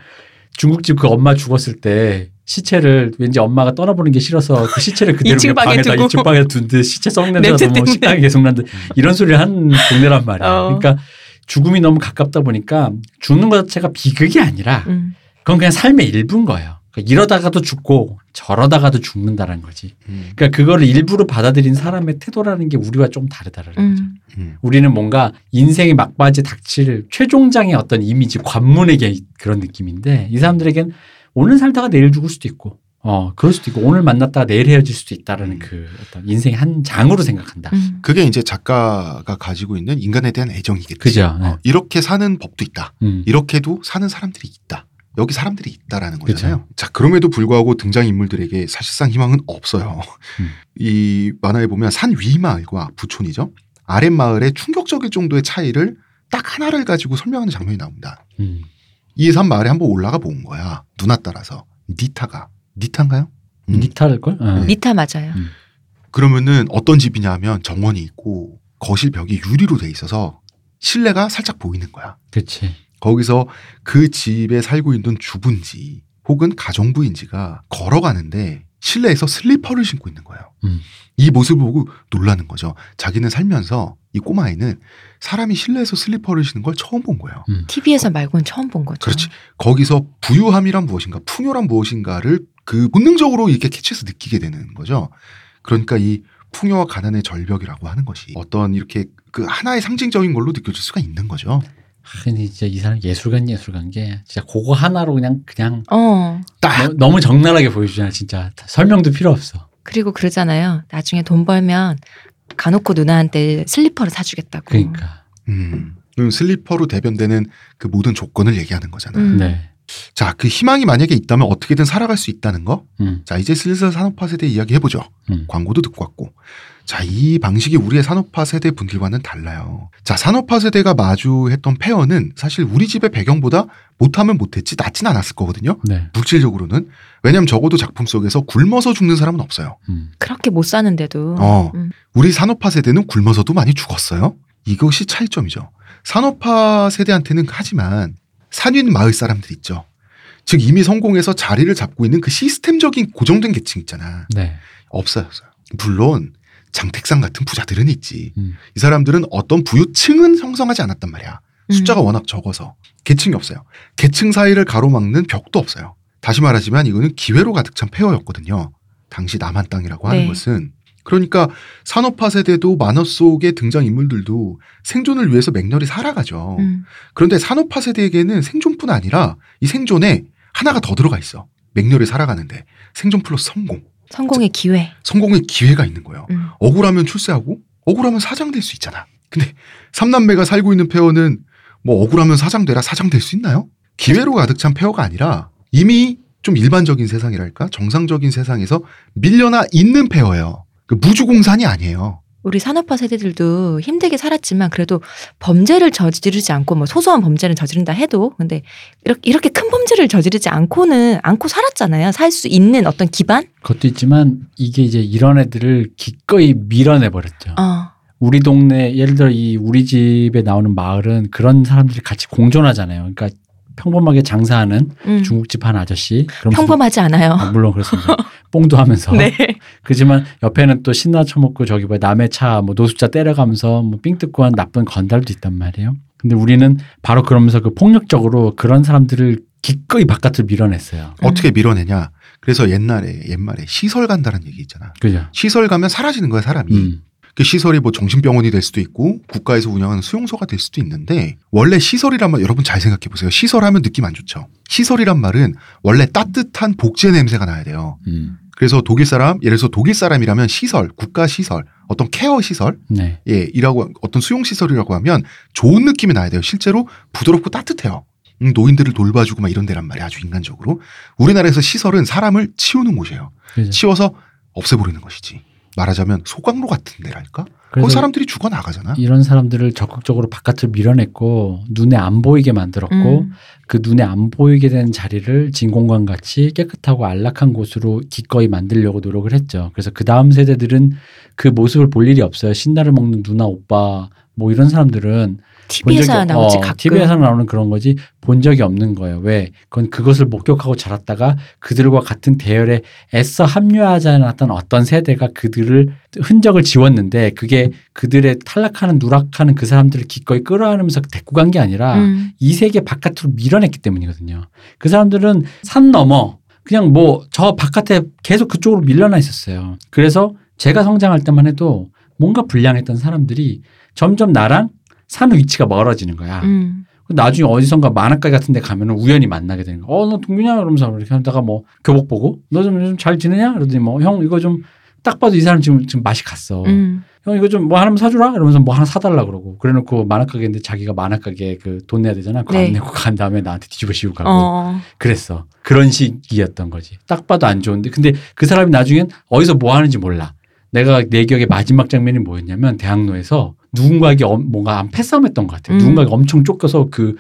중국집 그 엄마 죽었을 때 시체를 왠지 엄마가 떠나보는 게 싫어서 그 시체를 그대로 이층 그냥 방에 방에다 두고. 2층 방에 둔데 시체 썩는 데가 냄새 너무. 식당이 계속 난다 이런 소리를 한 동네란 말이야. 어. 그러니까 죽음이 너무 가깝다 보니까 죽는 것 자체가 비극이 아니라 음. 그건 그냥 삶의 일부인 거예요. 그러니까 이러다가도 죽고 저러다가도 죽는다는 거지. 음, 그러니까 그거를 일부러 받아들인 사람의 태도라는 게 우리와 좀 다르다라는 거죠. 음. 음. 우리는 뭔가 인생의 막바지 닥칠 최종장의 어떤 이미지 관문에게 그런 느낌인데 이 사람들에겐 오늘 살다가 내일 죽을 수도 있고 어 그럴 수도 있고 오늘 만났다가 내일 헤어질 수도 있다라는 음. 그 어떤 인생의 한 장으로 생각한다. 음. 그게 이제 작가가 가지고 있는 인간에 대한 애정이겠지. 그죠. 네. 어, 이렇게 사는 법도 있다. 음. 이렇게도 사는 사람들이 있다. 여기 사람들이 있다라는. 거잖아요. 자, 그럼에도 불구하고 등장 인물들에게 사실상 희망은 없어요. 음. 이 만화에 보면 산 위 마을과 부촌이죠. 아랫 마을의 충격적일 정도의 차이를 딱 하나를 가지고 설명하는 장면이 나옵니다. 음. 이산 마을에 한번 올라가 본 거야. 누나 따라서 니타가 니타인가요? 음. 니탈 걸? 어. 니타 맞아요. 그러면은 어떤 집이냐 하면 정원이 있고 거실 벽이 유리로 돼 있어서 실내가 살짝 보이는 거야. 그렇지. 거기서 그 집에 살고 있는 주부인지 혹은 가정부인지가 걸어가는데 실내에서 슬리퍼를 신고 있는 거예요. 음. 이 모습을 보고 놀라는 거죠. 자기는 살면서 이 꼬마아이는 사람이 실내에서 슬리퍼를 신는 걸 처음 본 거예요. TV에서 말고는 처음 본 거죠. 그렇지. 거기서 부유함이란 무엇인가, 풍요란 무엇인가를 그 본능적으로 이렇게 캐치해서 느끼게 되는 거죠. 그러니까 이 풍요와 가난의 절벽이라고 하는 것이 어떤 이렇게 그 하나의 상징적인 걸로 느껴질 수가 있는 거죠. 아, 근데 진짜 이 사람 예술가는 예술가인 게 진짜 그거 하나로 그냥 그냥 어. 딱 너, 너무 적나라하게 보여주잖아 진짜 설명도 필요 없어. 그리고 그러잖아요. 나중에 돈 벌면 가놓고 누나한테 슬리퍼를 사주겠다고. 그러니까. 음, 음, 슬리퍼로 대변되는 그 모든 조건을 얘기하는 거잖아. 음. 네. 자, 그 희망이 만약에 있다면 어떻게든 살아갈 수 있다는 거. 음. 자, 이제 슬슬 산업화 세대 이야기 해보죠. 음. 광고도 듣고 왔고. 자, 이 방식이 우리의 산업화 세대 분들과는 달라요. 자, 산업화 세대가 마주했던 폐허는 사실 우리 집의 배경보다 못하면 못했지 낫진 않았을 거거든요. 네. 물질적으로는. 왜냐면 적어도 작품 속에서 굶어서 죽는 사람은 없어요. 음. 그렇게 못 사는데도. 어. 음. 우리 산업화 세대는 굶어서도 많이 죽었어요. 이것이 차이점이죠. 산업화 세대한테는 하지만 산윈 마을 사람들 있죠. 즉 이미 성공해서 자리를 잡고 있는 그 시스템적인 고정된 계층 있잖아. 네. 없어졌어요. 물론 장택상 같은 부자들은 있지. 음. 이 사람들은 어떤 부유층은 형성하지 않았단 말이야. 숫자가 음. 워낙 적어서 계층이 없어요. 계층 사이를 가로막는 벽도 없어요. 다시 말하지만 이거는 기회로 가득 찬 폐허였거든요. 당시 남한 땅이라고 하는 네. 것은 그러니까 산업화 세대도 만화 속의 등장 인물들도 생존을 위해서 맹렬히 살아가죠. 음. 그런데 산업화 세대에게는 생존뿐 아니라 이 생존에 하나가 더 들어가 있어. 맹렬히 살아가는데 생존 플러스 성공. 성공의 기회. 성공의 기회가 있는 거예요. 음. 억울하면 출세하고 억울하면 사장 될 수 있잖아. 근데 삼남매가 살고 있는 폐허는 뭐 억울하면 사장 되라 사장 될 수 있나요? 기회로 가득 찬 폐허가 아니라 이미 좀 일반적인 세상이랄까 정상적인 세상에서 밀려나 있는 폐허예요. 그 무주공산이 아니에요. 우리 산업화 세대들도 힘들게 살았지만 그래도 범죄를 저지르지 않고 뭐 소소한 범죄를 저지른다 해도 근데 이렇게 이렇게 큰 범죄를 저지르지 않고는 않고 살았잖아요. 살 수 있는 어떤 기반? 그것도 있지만 이게 이제 이런 애들을 기꺼이 밀어내 버렸죠. 어. 우리 동네 예를 들어 이 우리 집에 나오는 마을은 그런 사람들이 같이 공존하잖아요. 그러니까 평범하게 장사하는 음. 중국집 한 아저씨 평범하지 않아요. 아, 물론 그렇습니다. 뽕도 하면서 네. 그지만 옆에는 또 신나 처먹고 저기 뭐 남의 차 뭐 노숙자 때려가면서 뭐삥 뜯고 한 나쁜 건달도 있단 말이에요. 근데 우리는 바로 그러면서 그 폭력적으로 그런 사람들을 기꺼이 바깥으로 밀어냈어요. 어떻게 밀어내냐? 그래서 옛날에 옛말에 시설 간다는 얘기 있잖아. 그죠? 시설 가면 사라지는 거야 사람이. 음. 그 시설이 뭐 정신병원이 될 수도 있고 국가에서 운영하는 수용소가 될 수도 있는데 원래 시설이란 말 여러분 잘 생각해 보세요. 시설하면 느낌 안 좋죠. 시설이란 말은 원래 따뜻한 복제 냄새가 나야 돼요. 음. 그래서 독일 사람 예를 들어서 독일 사람이라면 시설, 국가 시설, 어떤 케어 시설 네. 예, 이라고 어떤 수용 시설이라고 하면 좋은 느낌이 나야 돼요. 실제로 부드럽고 따뜻해요. 음, 노인들을 돌봐주고 막 이런 데란 말이야. 아주 인간적으로. 우리나라에서 시설은 사람을 치우는 곳이에요. 그죠? 치워서 없애버리는 것이지. 말하자면 소강로 같은 데랄까? 거기 사람들이 죽어 나가잖아. 이런 사람들을 적극적으로 바깥으로 밀어냈고 눈에 안 보이게 만들었고 음. 그 눈에 안 보이게 된 자리를 진공관 같이 깨끗하고 안락한 곳으로 기꺼이 만들려고 노력을 했죠. 그래서 그 다음 세대들은 그 모습을 볼 일이 없어요. 신나를 먹는 누나 오빠 뭐 이런 사람들은 TV에서 나오지 가끔. TV에서 나오는 그런 거지 본 적이 없는 거예요. 왜? 그건 그것을 목격하고 자랐다가 그들과 같은 대열에 애써 합류하지 않았던 어떤 세대가 그들을 흔적을 지웠는데 그게 그들의 탈락하는 누락하는 그 사람들을 기꺼이 끌어안으면서 데리고 간 게 아니라 음. 이 세계 바깥으로 밀어냈기 때문이거든요. 그 사람들은 산 넘어 그냥 뭐 저 바깥에 계속 그쪽으로 밀려나 있었어요. 그래서 제가 성장할 때만 해도 뭔가 불량했던 사람들이 점점 나랑 사는 위치가 멀어지는 거야. 음. 나중에 어디선가 만화가 같은 데 가면 은 우연히 만나게 되는 거야. 어, 너 동균이야? 그러면서 이렇게 하다가 뭐 교복 보고 너 좀 잘 지내냐? 그러더니 뭐 형 이거 좀 딱 봐도 이 사람 지금 지금 맛이 갔어. 음. 형 이거 좀 뭐 하나만 사주라? 이러면서 뭐 하나 사달라 그러고 그래놓고 만화 가게인데 자기가 만화 가게 그 돈 내야 되잖아. 그거 네. 안 내고 간 다음에 나한테 뒤집어 씌우고 가고 어. 그랬어. 그런 시기였던 거지. 딱 봐도 안 좋은데 근데 그 사람이 나중엔 어디서 뭐 하는지 몰라. 내가 내 기억에 마지막 장면이 뭐였냐면 대학로에서 누군가에게 엄- 뭔가 안 패싸움했던 것 같아. 음. 누군가가 엄청 쫓겨서 그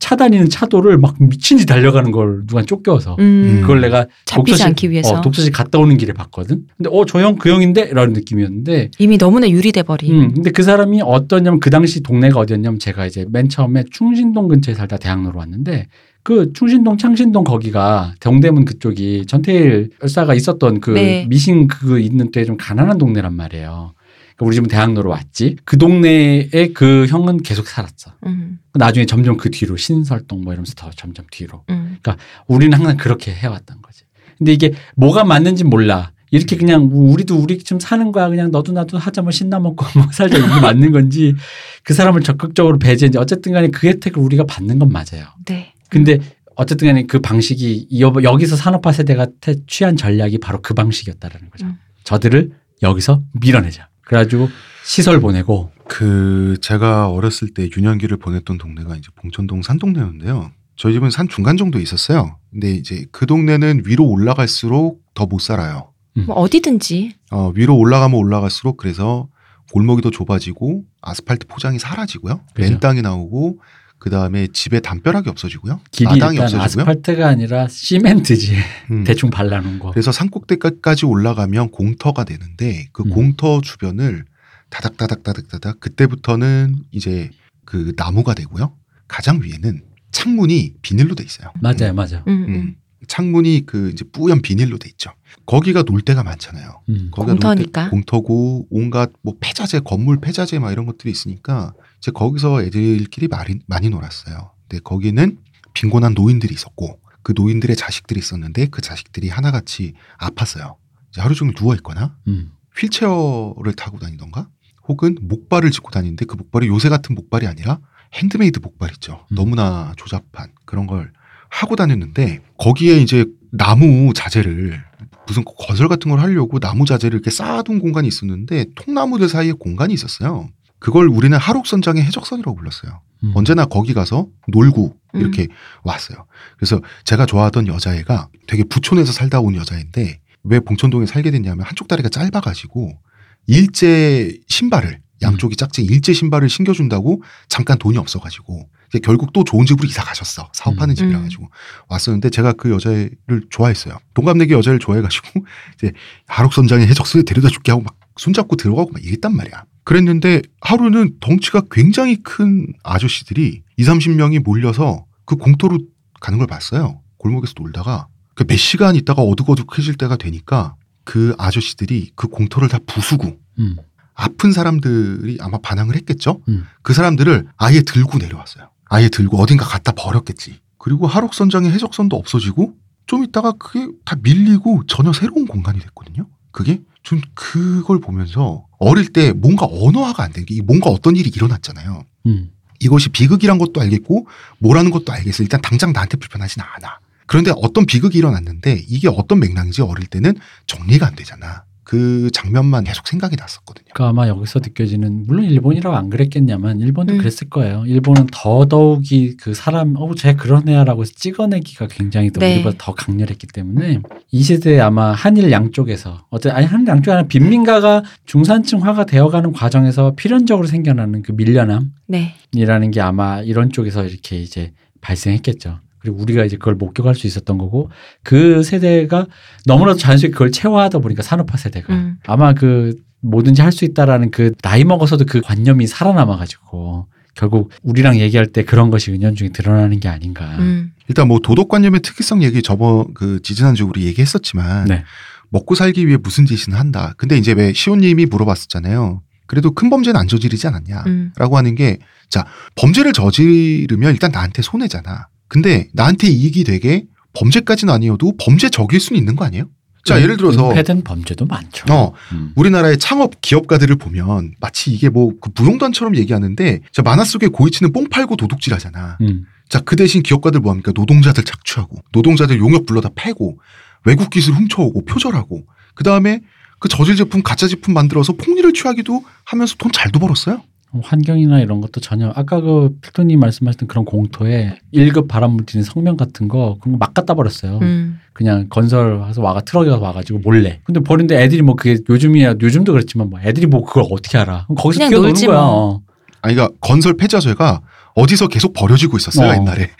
차 다니는 차도를 막 미친 듯이 달려가는 걸 누가 쫓겨서 음. 그걸 내가 잡히지 독서실- 않기 위해서. 어, 독서실 갔다 오는 길에 봤거든. 근데 어 저 형 그 형인데 라는 느낌이었는데 이미 너무나 유리돼 버린. 음, 근데 그 사람이 어떠냐면 그 당시 동네가 어디였냐면 제가 이제 맨 처음에 충신동 근처에 살다 대학로로 왔는데 그 충신동 창신동 거기가 동대문 그쪽이 전태일 열사가 있었던 그 네. 미신 그 있는 때 좀 가난한 동네란 말이에요. 그러니까 우리 집은 대학로로 왔지. 그 동네에 그 형은 계속 살았어. 음. 나중에 점점 그 뒤로 신설동 뭐 이러면서 더 점점 뒤로. 음. 우리는 항상 그렇게 해왔던 거지. 근데 이게 뭐가 맞는지 몰라. 이렇게 그냥 우리도 우리 좀 사는 거야. 그냥 너도 나도 하자 뭐 신나 먹고 뭐 살자 이게 맞는 건지 그 사람을 적극적으로 배제인지 어쨌든 간에 그 혜택을 우리가 받는 건 맞아요. 네. 근데 어쨌든 간에 그 방식이 여- 여기서 산업화 세대가 태- 취한 전략이 바로 그 방식이었다라는 거죠. 음. 저들을 여기서 밀어내자. 그래가지고 시설 보내고 그 제가 어렸을 때 유년기를 보냈던 동네가 이제 봉천동 산동네였는데요. 저희 집은 산 중간 정도에 있었어요. 근데 이제 그 동네는 위로 올라갈수록 더 못 살아요. 뭐 어디든지. 어, 위로 올라가면 올라갈수록 그래서 골목이 더 좁아지고 아스팔트 포장이 사라지고요. 그죠. 맨 땅이 나오고 그 다음에 집에 담벼락이 없어지고요. 길이 마당이 일단 없어지고요. 아스팔트가 아니라 시멘트지. 음. 대충 발라놓은 거. 그래서 산꼭대기까지 올라가면 공터가 되는데 그 음. 공터 주변을 다닥다닥다닥다닥 그때부터는 이제 그 나무가 되고요. 가장 위에는 창문이 비닐로 돼 있어요. 맞아요, 맞아요. 음. 음. 음. 창문이 그 이제 뿌연 비닐로 돼 있죠. 거기가 놀 데가 많잖아요. 음. 거기가 놀 때- 공터니까. 공터고 온갖 뭐 폐자재, 건물 폐자재 막 이런 것들이 있으니까 이제 거기서 애들끼리 많이, 많이 놀았어요. 근데 거기는 빈곤한 노인들이 있었고 그 노인들의 자식들이 있었는데 그 자식들이 하나같이 아팠어요. 이제 하루 종일 누워 있거나 음. 휠체어를 타고 다니던가 혹은 목발을 짚고 다니는데 그 목발이 요새 같은 목발이 아니라 핸드메이드 목발 있죠. 음. 너무나 조잡한 그런 걸 하고 다녔는데 거기에 이제 나무 자재를 무슨 건설 같은 걸 하려고 나무 자재를 이렇게 쌓아둔 공간이 있었는데 통나무들 사이에 공간이 있었어요. 그걸 우리는 하록선장의 해적선이라고 불렀어요. 음. 언제나 거기 가서 놀고 음. 이렇게 왔어요. 그래서 제가 좋아하던 여자애가 되게 부촌에서 살다 온 여자인데 왜 봉천동에 살게 됐냐면 한쪽 다리가 짧아가지고 일제 신발을 양쪽이 짝진 일제 신발을 신겨준다고 잠깐 돈이 없어가지고 이제 결국 또 좋은 집으로 이사 가셨어 사업하는 음. 집이라 가지고 왔었는데 제가 그 여자를 좋아했어요 동갑내기 여자를 좋아해가지고 이제 하록선장의 해적소에 데려다 줄게 하고 막 손잡고 들어가고 막 이랬단 말이야 그랬는데 하루는 덩치가 굉장히 큰 아저씨들이 2, 30명이 몰려서 그 공터로 가는 걸 봤어요. 골목에서 놀다가 그 몇 시간 있다가 어둑어둑해질 때가 되니까 그 아저씨들이 그 공터를 다 부수고 음. 아픈 사람들이 아마 반항을 했겠죠. 음. 그 사람들을 아예 들고 내려왔어요. 아예 들고 어딘가 갖다 버렸겠지. 그리고 하록선장의 해적선도 없어지고 좀 있다가 그게 다 밀리고 전혀 새로운 공간이 됐거든요. 그게 전 그걸 보면서 어릴 때 뭔가 언어화가 안 된 게 뭔가 어떤 일이 일어났잖아요. 음. 이것이 비극이란 것도 알겠고 뭐라는 것도 알겠어. 일단 당장 나한테 불편하진 않아. 그런데 어떤 비극이 일어났는데 이게 어떤 맥락인지 어릴 때는 정리가 안 되잖아. 그 장면만 계속 생각이 났었거든요. 그러니까 아마 여기서 느껴지는 물론 일본이라고 안 그랬겠냐만 일본도 음. 그랬을 거예요. 일본은 더더욱이 그 사람 어쟤 그런 애야라고 해서 찍어내기가 굉장히 더 네. 우리보다 더 강렬했기 때문에 이 시대에 아마 한일 양쪽에서 어째 아니 한일 양쪽이 아니라 빈민가가 중산층화가 되어가는 과정에서 필연적으로 생겨나는 그 밀려남이라는 네. 게 아마 이런 쪽에서 이렇게 이제 발생했겠죠. 그리고 우리가 이제 그걸 목격할 수 있었던 거고 그 세대가 너무나도 자연스럽게 그걸 체화하다 보니까 산업화 세대가 음. 아마 그 뭐든지 할 수 있다라는 그 나이 먹어서도 그 관념이 살아남아 가지고 결국 우리랑 얘기할 때 그런 것이 은연중에 드러나는 게 아닌가. 음. 일단 뭐 도덕관념의 특이성 얘기 저번 그 지지난주 우리 얘기했었지만 네. 먹고 살기 위해 무슨 짓이는 한다. 근데 이제 왜 시온님이 물어봤었잖아요. 그래도 큰 범죄는 안 저지르지 않았냐. 음. 라고 하는 게, 자, 범죄를 저지르면 일단 나한테 손해잖아. 근데 나한테 이익이 되게 범죄까지는 아니어도 범죄적일 수는 있는 거 아니에요? 자, 예를 들어서, 은폐된 범죄도 많죠. 어, 음. 우리나라의 창업 기업가들을 보면 마치 이게 뭐그 부동단처럼 얘기하는데, 자, 만화 속에 고이치는 뽕 팔고 도둑질 하잖아. 음. 자, 그 대신 기업가들 뭐 합니까? 노동자들 착취하고, 노동자들 용역 불러다 패고, 외국 기술 훔쳐오고, 표절하고, 그 다음에 그 저질 제품, 가짜 제품 만들어서 폭리를 취하기도 하면서 돈 잘도 벌었어요. 환경이나 이런 것도 전혀 아까 그 필도님 말씀하셨던 그런 공터에 1급 발암물질인 성명 같은 거 그런 거 막 갖다 버렸어요. 음. 그냥 건설 와서 와가 트럭에 가서 와가지고 몰래. 근데 버린데 애들이 뭐 그게 요즘이야 요즘도 그렇지만 뭐 애들이 뭐 그걸 어떻게 알아? 거기서 뛰어노는 놀지 거야. 뭐. 어. 아니, 그러니까 건설 폐자재가 어디서 계속 버려지고 있었어요, 어. 옛날에.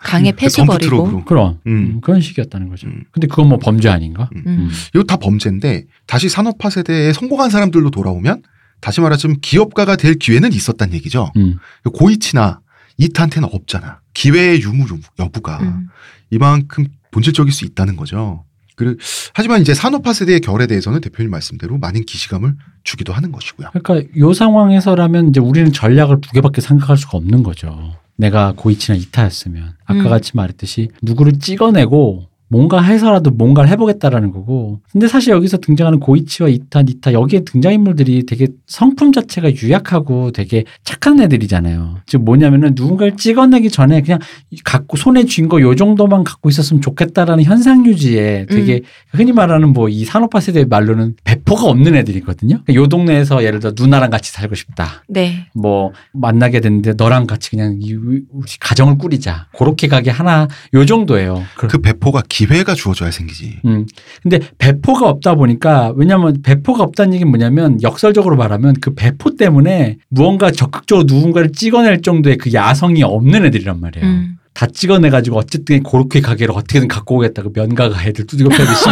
강에 그 폐수 버리고. 트럭으로. 그럼 음. 음, 그런 식이었다는 거죠. 음. 근데 그건 뭐 범죄 아닌가? 음. 음. 이거 다 범죄인데 다시 산업화 세대에 성공한 사람들로 돌아오면 다시 말하자면 기업가가 될 기회는 있었단 얘기죠. 음. 고이치나 이타한테는 없잖아. 기회의 유무 여부가 음. 이만큼 본질적일 수 있다는 거죠. 그리고 하지만 이제 산업화 세대의 결에 대해서는 대표님 말씀대로 많은 기시감을 주기도 하는 것이고요. 그러니까 요 상황에서라면 이제 우리는 전략을 두 개밖에 생각할 수가 없는 거죠. 내가 고이치나 이타였으면 아까 음. 같이 말했듯이 누구를 찍어내고 뭔가 해서라도 뭔가를 해보겠다라는 거고. 근데 사실 여기서 등장하는 고이치와 이타, 니타 여기에 등장인물들이 되게 성품 자체가 유약하고 되게 착한 애들이잖아요. 즉 뭐냐면은 누군가를 찍어내기 전에 그냥 갖고 손에 쥔 거 요 정도만 갖고 있었으면 좋겠다라는 현상 유지에 되게 흔히 말하는 뭐 이 산업화 세대 말로는 배 포가 없는 애들이거든요. 그러니까 요 동네에서 예를 들어 누나랑 같이 살고 싶다. 네. 뭐 만나게 됐는데 너랑 같이 그냥 이 우리 가정을 꾸리자. 그렇게 가게 하나 요 정도예요. 그- 그 배포가 기회가 주어져야 생기지. 음. 근데 배포가 없다 보니까 왜냐하면 배포가 없다는 얘기는 뭐냐면 역설적으로 말하면 그 배포 때문에 무언가 적극적으로 누군가를 찍어낼 정도의 그 야성이 없는 애들이란 말이에요. 음. 다 찍어내가지고 어쨌든 그렇게 가게를 어떻게든 갖고 오겠다고 면가가 애들 두들겨 패듯이.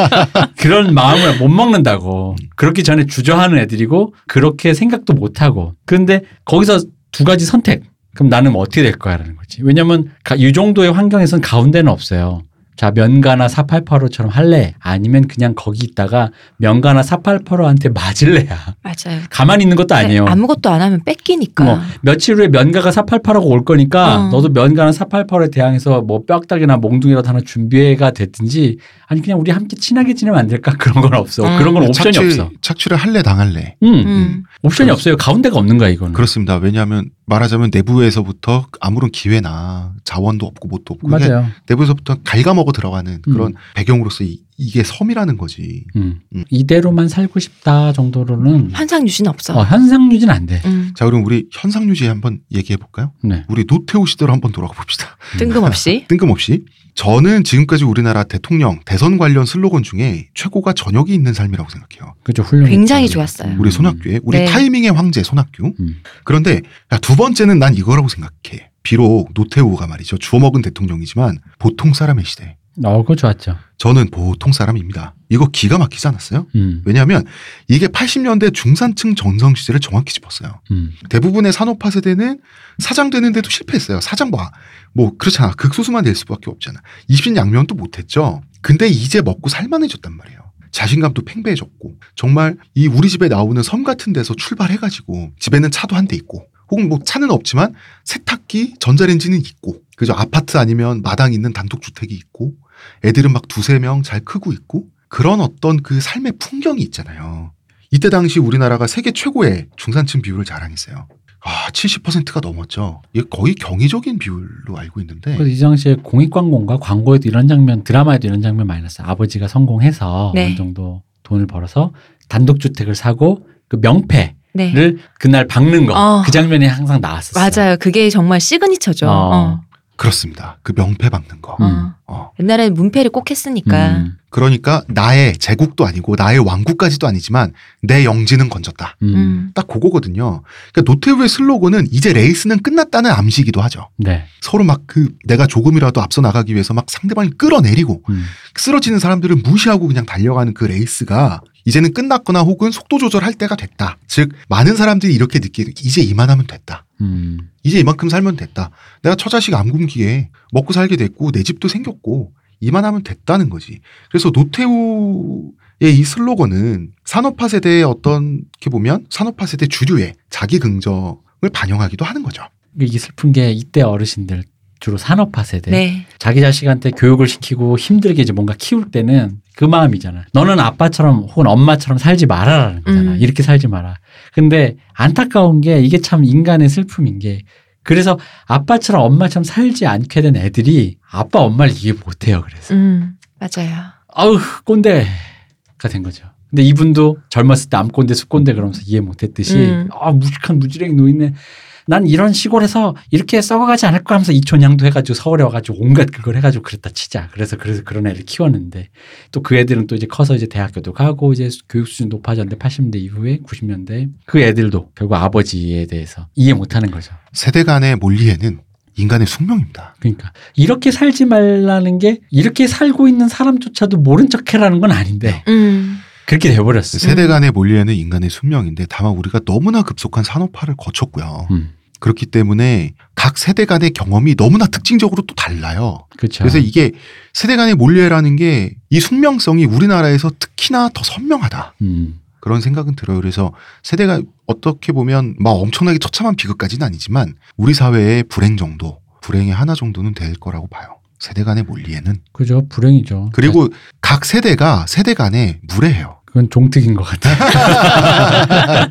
그런 마음을 못 먹는다고. 그렇기 전에 주저하는 애들이고 그렇게 생각도 못하고. 그런데 거기서 두 가지 선택. 그럼 나는 어떻게 될 거야라는 거지. 왜냐면 가- 이 정도의 환경에서는 가운데는 없어요 자 면가나 4885처럼 할래 아니면 그냥 거기 있다가 면가나 4885한테 맞을래야 맞아요. 가만히 있는 것도 아니에요 네, 아무것도 안 하면 뺏기니까. 뭐 며칠 후에 면가가 488하고 올 거니까 어. 너도 면가나 488에 대항해서 뭐 뼈다귀나 몽둥이라도 하나 준비해가 됐든지 아니 그냥 우리 함께 친하게 지내면 안 될까 그런 건 없어 음. 그런 건 옵션이 착취, 없어 착취를 할래 당할래. 음. 음. 옵션이 없어요 가운데가 없는 거야 이거는 그렇습니다. 왜냐하면 말하자면 내부에서부터 아무런 기회나 자원도 없고 뭣도 없고 맞아요 내부에서부터 갉아먹 어 들어가는 그런 음. 배경으로서 이, 이게 섬이라는 거지. 음. 음. 이대로만 살고 싶다 정도로는 환상 유지는 없어. 어, 현상 유지는 안돼 음. 자, 그럼 우리 현상 유지 한번 얘기해 볼까요? 네. 우리 노태우 시대로 한번 돌아가 봅시다. 뜬금없이. 뜬금없이. 저는 지금까지 우리나라 대통령 대선 관련 슬로건 중에 최고가 저녁이 있는 삶이라고 생각해요. 그죠 훌륭 굉장히 좋았어요. 우리 손학규의 우리 네. 타이밍의 황제 손학규. 음. 그런데 야, 두 번째는 난 이거라고 생각해. 비록 노태우가 말이죠 주워먹은 대통령이지만 보통 사람의 시대. 어, 그거 좋았죠. 저는 보통 사람입니다. 이거 기가 막히지 않았어요? 음, 왜냐하면 이게 80년대 중산층 전성 시대를 정확히 짚었어요. 음, 대부분의 산업화 세대는 사장 되는데도 실패했어요. 사장 봐. 뭐 그렇잖아. 극소수만 될 수밖에 없잖아. 입신양면도 못했죠. 근데 이제 먹고 살만해졌단 말이에요. 자신감도 팽배해졌고 정말 이 우리 집에 나오는 섬 같은 데서 출발해가지고 집에는 차도 한 대 있고 혹은 뭐 차는 없지만 세탁기, 전자레인지는 있고 그죠 아파트 아니면 마당 있는 단독주택이 있고 애들은 막 두세 명 잘 크고 있고 그런 어떤 그 삶의 풍경이 있잖아요. 이때 당시 우리나라가 세계 최고의 중산층 비율을 자랑했어요. 아, 70%가 넘었죠. 이게 거의 경이적인 비율로 알고 있는데. 그래서 이 당시에 공익광고인가 광고에도 이런 장면, 드라마에도 이런 장면 많이 났어요. 아버지가 성공해서 네. 어느 정도 돈을 벌어서 단독주택을 사고 그 명패 를 네. 그날 박는 거. 어. 그 장면이 항상 나왔었어요. 맞아요. 그게 정말 시그니처죠. 어. 어. 그렇습니다. 그 명패 박는 거. 음. 어. 어. 옛날에 문패를 꼭 했으니까. 음, 그러니까 나의 제국도 아니고 나의 왕국까지도 아니지만 내 영지는 건졌다. 음, 음. 딱 그거거든요. 그러니까 노태우의 슬로건은 이제 레이스는 끝났다는 암시이기도 하죠. 네. 서로 막 그 내가 조금이라도 앞서 나가기 위해서 막 상대방을 끌어내리고 음, 쓰러지는 사람들을 무시하고 그냥 달려가는 그 레이스가 이제는 끝났거나 혹은 속도 조절할 때가 됐다. 즉 많은 사람들이 이렇게 느끼는 이제 이만하면 됐다. 음, 이제 이만큼 살면 됐다. 내가 처자식 안 굶기게 먹고 살게 됐고 내 집도 생겼고 이만하면 됐다는 거지. 그래서 노태우의 이 슬로건은 산업화 세대의 어떤 이렇게 보면 산업화 세대 주류의 자기 긍정을 반영하기도 하는 거죠. 이게 슬픈 게 이때 어르신들 주로 산업화 세대 네. 자기 자식한테 교육을 시키고 힘들게 이제 뭔가 키울 때는 그 마음이잖아. 너는 아빠처럼 혹은 엄마처럼 살지 말아라는 거잖아. 음. 이렇게 살지 마라. 근데 안타까운 게 이게 참 인간의 슬픔인 게 그래서 아빠처럼 엄마처럼 살지 않게 된 애들이 아빠 엄마를 이해 못해요. 그래서 음. 맞아요. 아우 꼰대가 된 거죠. 근데 이분도 젊었을 때 암꼰대 숫꼰대 그러면서 이해 못했듯이 음. 아 무식한 무지랭이 노인네 난 이런 시골에서 이렇게 썩어가지 않을 거 하면서 이촌양도 해가지고 서울에 와가지고 온갖 그걸 해가지고 그랬다 치자. 그래서 그래서 그런 애를 키웠는데 또 그 애들은 또 이제 커서 이제 대학교도 가고 이제 교육 수준 높아졌는데 80년대 이후에 90년대 그 애들도 결국 아버지에 대해서 이해 못하는 거죠. 세대 간의 몰리에는 인간의 숙명입니다. 그러니까 이렇게 살지 말라는 게 이렇게 살고 있는 사람조차도 모른 척해라는 건 아닌데 음. 그렇게 돼버렸어. 세대 간의 몰리에는 인간의 숙명인데 다만 우리가 너무나 급속한 산업화를 거쳤고요. 음, 그렇기 때문에 각 세대 간의 경험이 너무나 특징적으로 또 달라요. 그렇죠. 그래서 이게 세대 간의 몰리에라는 게 이 숙명성이 우리나라에서 특히나 더 선명하다. 음, 그런 생각은 들어요. 그래서 세대가 어떻게 보면 막 엄청나게 처참한 비극까지는 아니지만 우리 사회의 불행 정도, 불행의 하나 정도는 될 거라고 봐요. 세대 간의 몰리에는. 그죠. 불행이죠. 그리고 각 세대가 세대 간에 무례해요. 그건 종특인 것 같아. 어,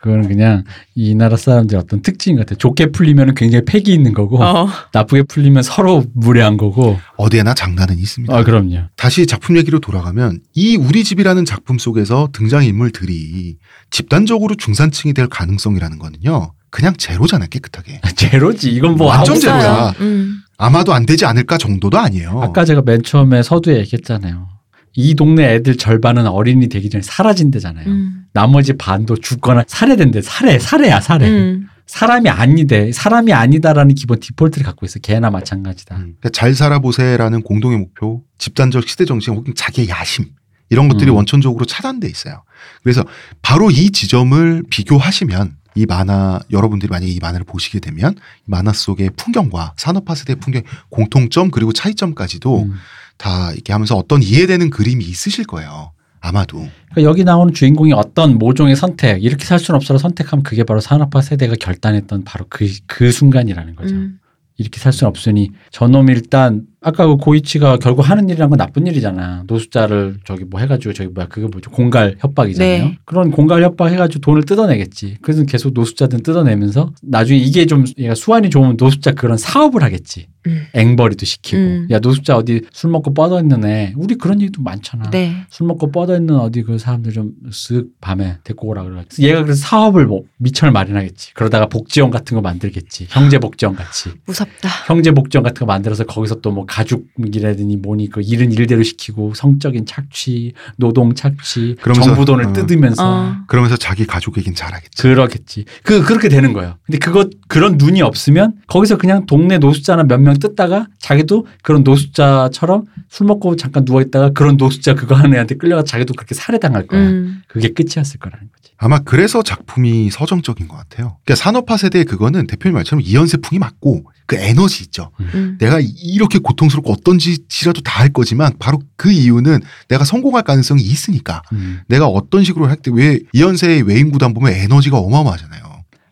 그거는 그냥 이 나라 사람들의 어떤 특징인 것 같아. 좋게 풀리면 굉장히 패기 있는 거고, 어. 나쁘게 풀리면 서로 무례한 거고. 어디에나 장단은 있습니다. 아, 그럼요. 다시 작품 얘기로 돌아가면 이 우리 집이라는 작품 속에서 등장인물들이 집단적으로 중산층이 될 가능성이라는 거는요. 그냥 제로잖아요, 깨끗하게. 제로지. 이건 뭐 완전 제로야. 음. 아마도 안 되지 않을까 정도도 아니에요. 아까 제가 맨 처음에 서두에 얘기했잖아요. 이 동네 애들 절반은 어린이 되기 전에 사라진대잖아요. 음. 나머지 반도 죽거나 살해된대. 살해, 살해야, 살해. 음. 사람이 아니대. 사람이 아니다라는 기본 디폴트를 갖고 있어. 개나 마찬가지다. 음, 그러니까 잘 살아보세라는 공동의 목표, 집단적 시대 정신 혹은 자기의 야심 이런 것들이 음. 원천적으로 차단돼 있어요. 그래서 바로 이 지점을 비교하시면 이 만화 여러분들이 만약에 이 만화를 보시게 되면 이 만화 속의 풍경과 산업화 세대의 풍경 공통점 그리고 차이점까지도 음. 다 이렇게 하면서 어떤 이해되는 그림이 있으실 거예요. 아마도 그러니까 여기 나오는 주인공이 어떤 모종의 선택, 이렇게 살 수는 없어서 선택하면 그게 바로 산업화 세대가 결단했던 바로 그, 그 순간이라는 거죠. 음. 이렇게 살 수는 없으니 저놈이 일단 아까 그 고이치가 결국 하는 일이란 건 나쁜 일이잖아. 노숙자를 저기 뭐 해가지고 저기 뭐야 그게 뭐죠 공갈 협박이잖아요. 네. 그런 공갈 협박 해가지고 돈을 뜯어내겠지. 그래서 계속 노숙자들은 뜯어내면서 나중에 이게 좀 얘가 수완이 좋으면 노숙자 그런 사업을 하겠지. 음. 앵벌이도 시키고 음. 야 노숙자 어디 술 먹고 뻗어 있는 애 우리 그런 얘기도 많잖아. 네. 술 먹고 뻗어 있는 어디 그 사람들 좀 쓱 밤에 데리고 오라 그래. 얘가 그래서 사업을 뭐 미천을 마련하겠지. 그러다가 복지원 같은 거 만들겠지. 형제 복지원 같이. 무섭다. 형제 복지원 같은 거 만들어서 거기서 또뭐 가족이라든지 뭐니 그 일은 일대로 시키고 성적인 착취, 노동 착취, 그러면서- 정부 돈을 어. 뜯으면서 어. 그러면서 자기 가족에겐 잘하겠지. 그러겠지. 그 그렇게 되는 거예요. 근데 그거 그런 눈이 없으면 거기서 그냥 동네 노숙자나 몇 명 뜯다가 자기도 그런 노숙자처럼 술 먹고 잠깐 누워 있다가 그런 노숙자 그거 하는 애한테 끌려가 자기도 그렇게 살해당할 거야. 음. 그게 끝이었을 거라는 거지. 아마 그래서 작품이 서정적인 것 같아요. 그러니까 산업화 세대의 그거는 대표님 말처럼 이연세풍이 맞고 그 에너지 있죠. 음. 내가 이렇게 고통스럽고 어떤 짓이라도 다 할 거지만 바로 그 이유는 내가 성공할 가능성이 있으니까 음. 내가 어떤 식으로 할 때 왜 이연세의 외인 구단 보면 에너지가 어마어마하잖아요.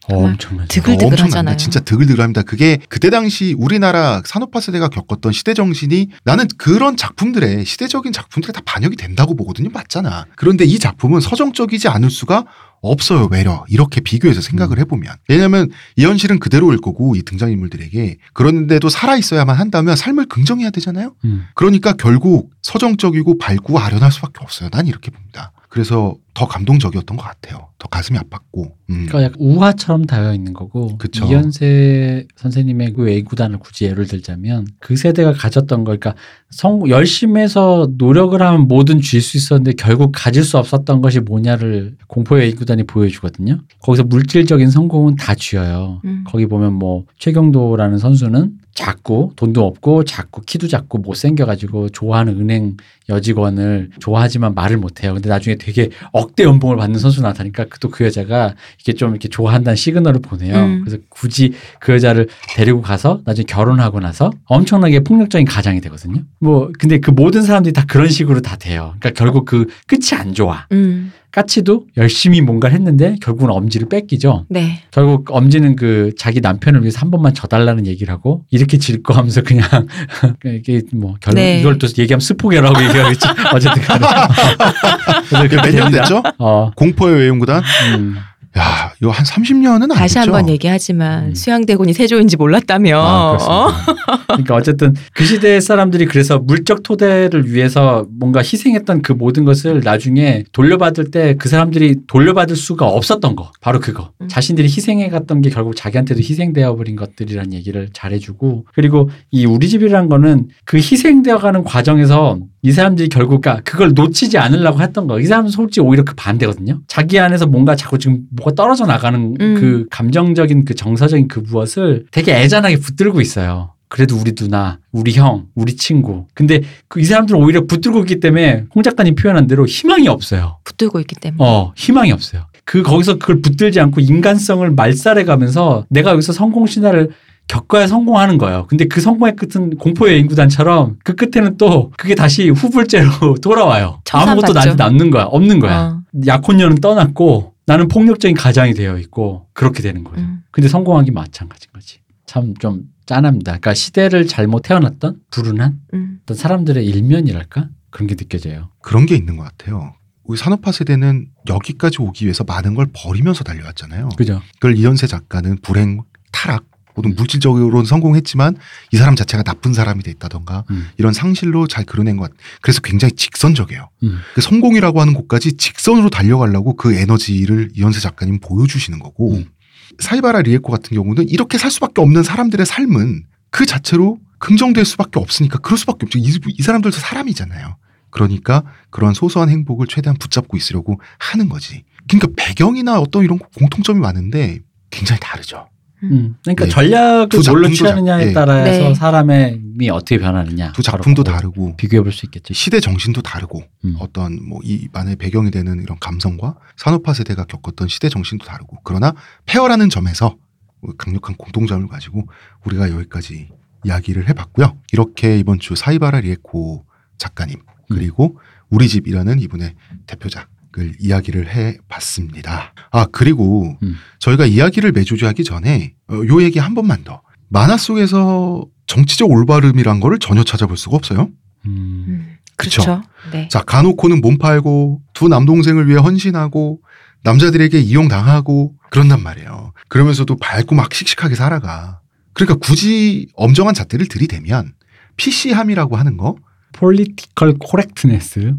어, 엄청나죠. 드글드글 엄청납니다. 하잖아요. 진짜 드글드글합니다. 그게 그때 당시 우리나라 산업화 세대가 겪었던 시대 정신이 나는 그런 작품들에 시대적인 작품들에 다 반영이 된다고 보거든요. 맞잖아. 그런데 이 작품은 서정적이지 않을 수가 없어요. 외려 이렇게 비교해서 생각을 해보면 왜냐하면 이 현실은 그대로일 거고 이 등장인물들에게 그런데도 살아 있어야만 한다면 삶을 긍정해야 되잖아요. 음. 그러니까 결국 서정적이고 밝고 아련할 수밖에 없어요. 난 이렇게 봅니다. 그래서 더 감동적이었던 것 같아요. 더 가슴이 아팠고. 음. 그러니까 약간 우화처럼 다여 있는 거고 그쵸. 이현세 선생님의 그 외구단을 굳이 예를 들자면 그 세대가 가졌던 걸 그러니까 성 열심히 해서 노력을 하면 뭐든 쥘 수 있었는데 결국 가질 수 없었던 것이 뭐냐를 공포의 외구단이 보여주거든요. 거기서 물질적인 성공은 다 쥐어요. 음. 거기 보면 뭐 최경도라는 선수는 작고 돈도 없고 작고 키도 작고 못생겨가지고 좋아하는 은행 여직원을 좋아하지만 말을 못해요. 근데 나중에 되게 억대 연봉을 받는 선수 나타나니까 또 그 여자가 이게 좀 이렇게 좋아한다는 시그널을 보내요. 음. 그래서 굳이 그 여자를 데리고 가서 나중에 결혼하고 나서 엄청나게 폭력적인 가장이 되거든요. 뭐 근데 그 모든 사람들이 다 그런 식으로 다 돼요. 그러니까 결국 그 끝이 안 좋아. 음. 까치도 열심히 뭔가를 했는데 결국은 엄지를 뺏기죠. 네. 결국 엄지는 그 자기 남편을 위해서 한 번만 져달라는 얘기를 하고 이렇게 질 거 하면서 그냥 이게 뭐 결국 네. 이걸 또 얘기하면 스포게라고 얘기하겠지 어쨌든 간에 그래서 그렇게 몇년 됩니다. 됐죠? 어, 공포의 외용구단? 음. 야, 이거 한 30년은 안 다시 됐죠? 한번 얘기하지만 음. 수양대군이 세조인지 몰랐다며. 아, 어? 그렇습니다. 그러니까 어쨌든 그 시대의 사람들이 그래서 물적 토대를 위해서 뭔가 희생했던 그 모든 것을 나중에 돌려받을 때 그 사람들이 돌려받을 수가 없었던 거 바로 그거 음. 자신들이 희생해 갔던 게 결국 자기한테도 희생되어 버린 것들이라는 얘기를 잘해주고 그리고 이 우리 집이라는 거는 그 희생되어 가는 과정에서 이 사람들이 결국 그러니까 그걸 놓치지 않으려고 했던 거. 이 사람은 솔직히 오히려 그 반대거든요. 자기 안에서 뭔가 자꾸 지금 뭐가 떨어져 나가는 음. 그 감정적인 그 정서적인 그 무엇을 되게 애잔하게 붙들고 있어요. 그래도 우리 누나, 우리 형, 우리 친구. 근데 그 이 사람들은 오히려 붙들고 있기 때문에 홍 작가님 표현한 대로 희망이 없어요. 붙들고 있기 때문에. 어, 희망이 없어요. 그 거기서 그걸 붙들지 않고 인간성을 말살해 가면서 내가 여기서 성공 신화를 겪어야 성공하는 거예요. 근데 그 성공의 끝은 공포의 인구단처럼 그 끝에는 또 그게 다시 후불제로 돌아와요. 아무것도. 나한테 남는 거야. 없는 거야. 어. 약혼녀는 떠났고 나는 폭력적인 가장이 되어 있고 그렇게 되는 거예요. 음. 근데 성공하기 마찬가지인 거지. 참 좀 짠합니다. 그러니까 시대를 잘못 태어났던 불운한 음. 어떤 사람들의 일면이랄까 그런 게 느껴져요. 그런 게 있는 것 같아요. 우리 산업화 세대는 여기까지 오기 위해서 많은 걸 버리면서 달려왔잖아요. 그죠? 그걸 이현세 작가는 불행, 타락, 모든 물질적으로는 성공했지만 이 사람 자체가 나쁜 사람이 됐다던가 음. 이런 상실로 잘 그려낸 것 같아요. 그래서 굉장히 직선적이에요. 음. 그 성공이라고 하는 곳까지 직선으로 달려가려고 그 에너지를 이현세 작가님 보여주시는 거고 음. 사이바라 리에코 같은 경우는 이렇게 살 수밖에 없는 사람들의 삶은 그 자체로 긍정될 수밖에 없으니까 그럴 수밖에 없죠. 이, 이 사람들도 사람이잖아요. 그러니까 그런 소소한 행복을 최대한 붙잡고 있으려고 하는 거지. 그러니까 배경이나 어떤 이런 공통점이 많은데 굉장히 다르죠. 음. 그러니까 네. 전략을 두 뭘로 취하느냐에 작- 예. 따라서 네. 사람이 어떻게 변하느냐. 두 작품도 다르고 비교해 볼 수 있겠죠. 시대 정신도 다르고 음. 어떤 뭐이 안에 배경이 되는 이런 감성과 산업화 세대가 겪었던 시대 정신도 다르고 그러나 페어라는 점에서 강력한 공통점을 가지고 우리가 여기까지 이야기를 해봤고요. 이렇게 이번 주 사이바라 리에코 작가님 그리고 우리 집이라는 이분의 대표작 을 이야기를 해 봤습니다. 아 그리고 음. 저희가 이야기를 매조지 하기 전에 어, 요 얘기 한 번만 더 만화 속에서 정치적 올바름이란 거를 전혀 찾아볼 수가 없어요. 음. 음. 그쵸. 그렇죠. 네. 자, 가놓고는 몸 팔고 두 남동생을 위해 헌신하고 남자들에게 이용당하고 그런단 말이에요. 그러면서도 밝고 막 씩씩하게 살아가. 그러니까 굳이 엄정한 잣대를 들이대면 PC함이라고 하는 거 political correctness.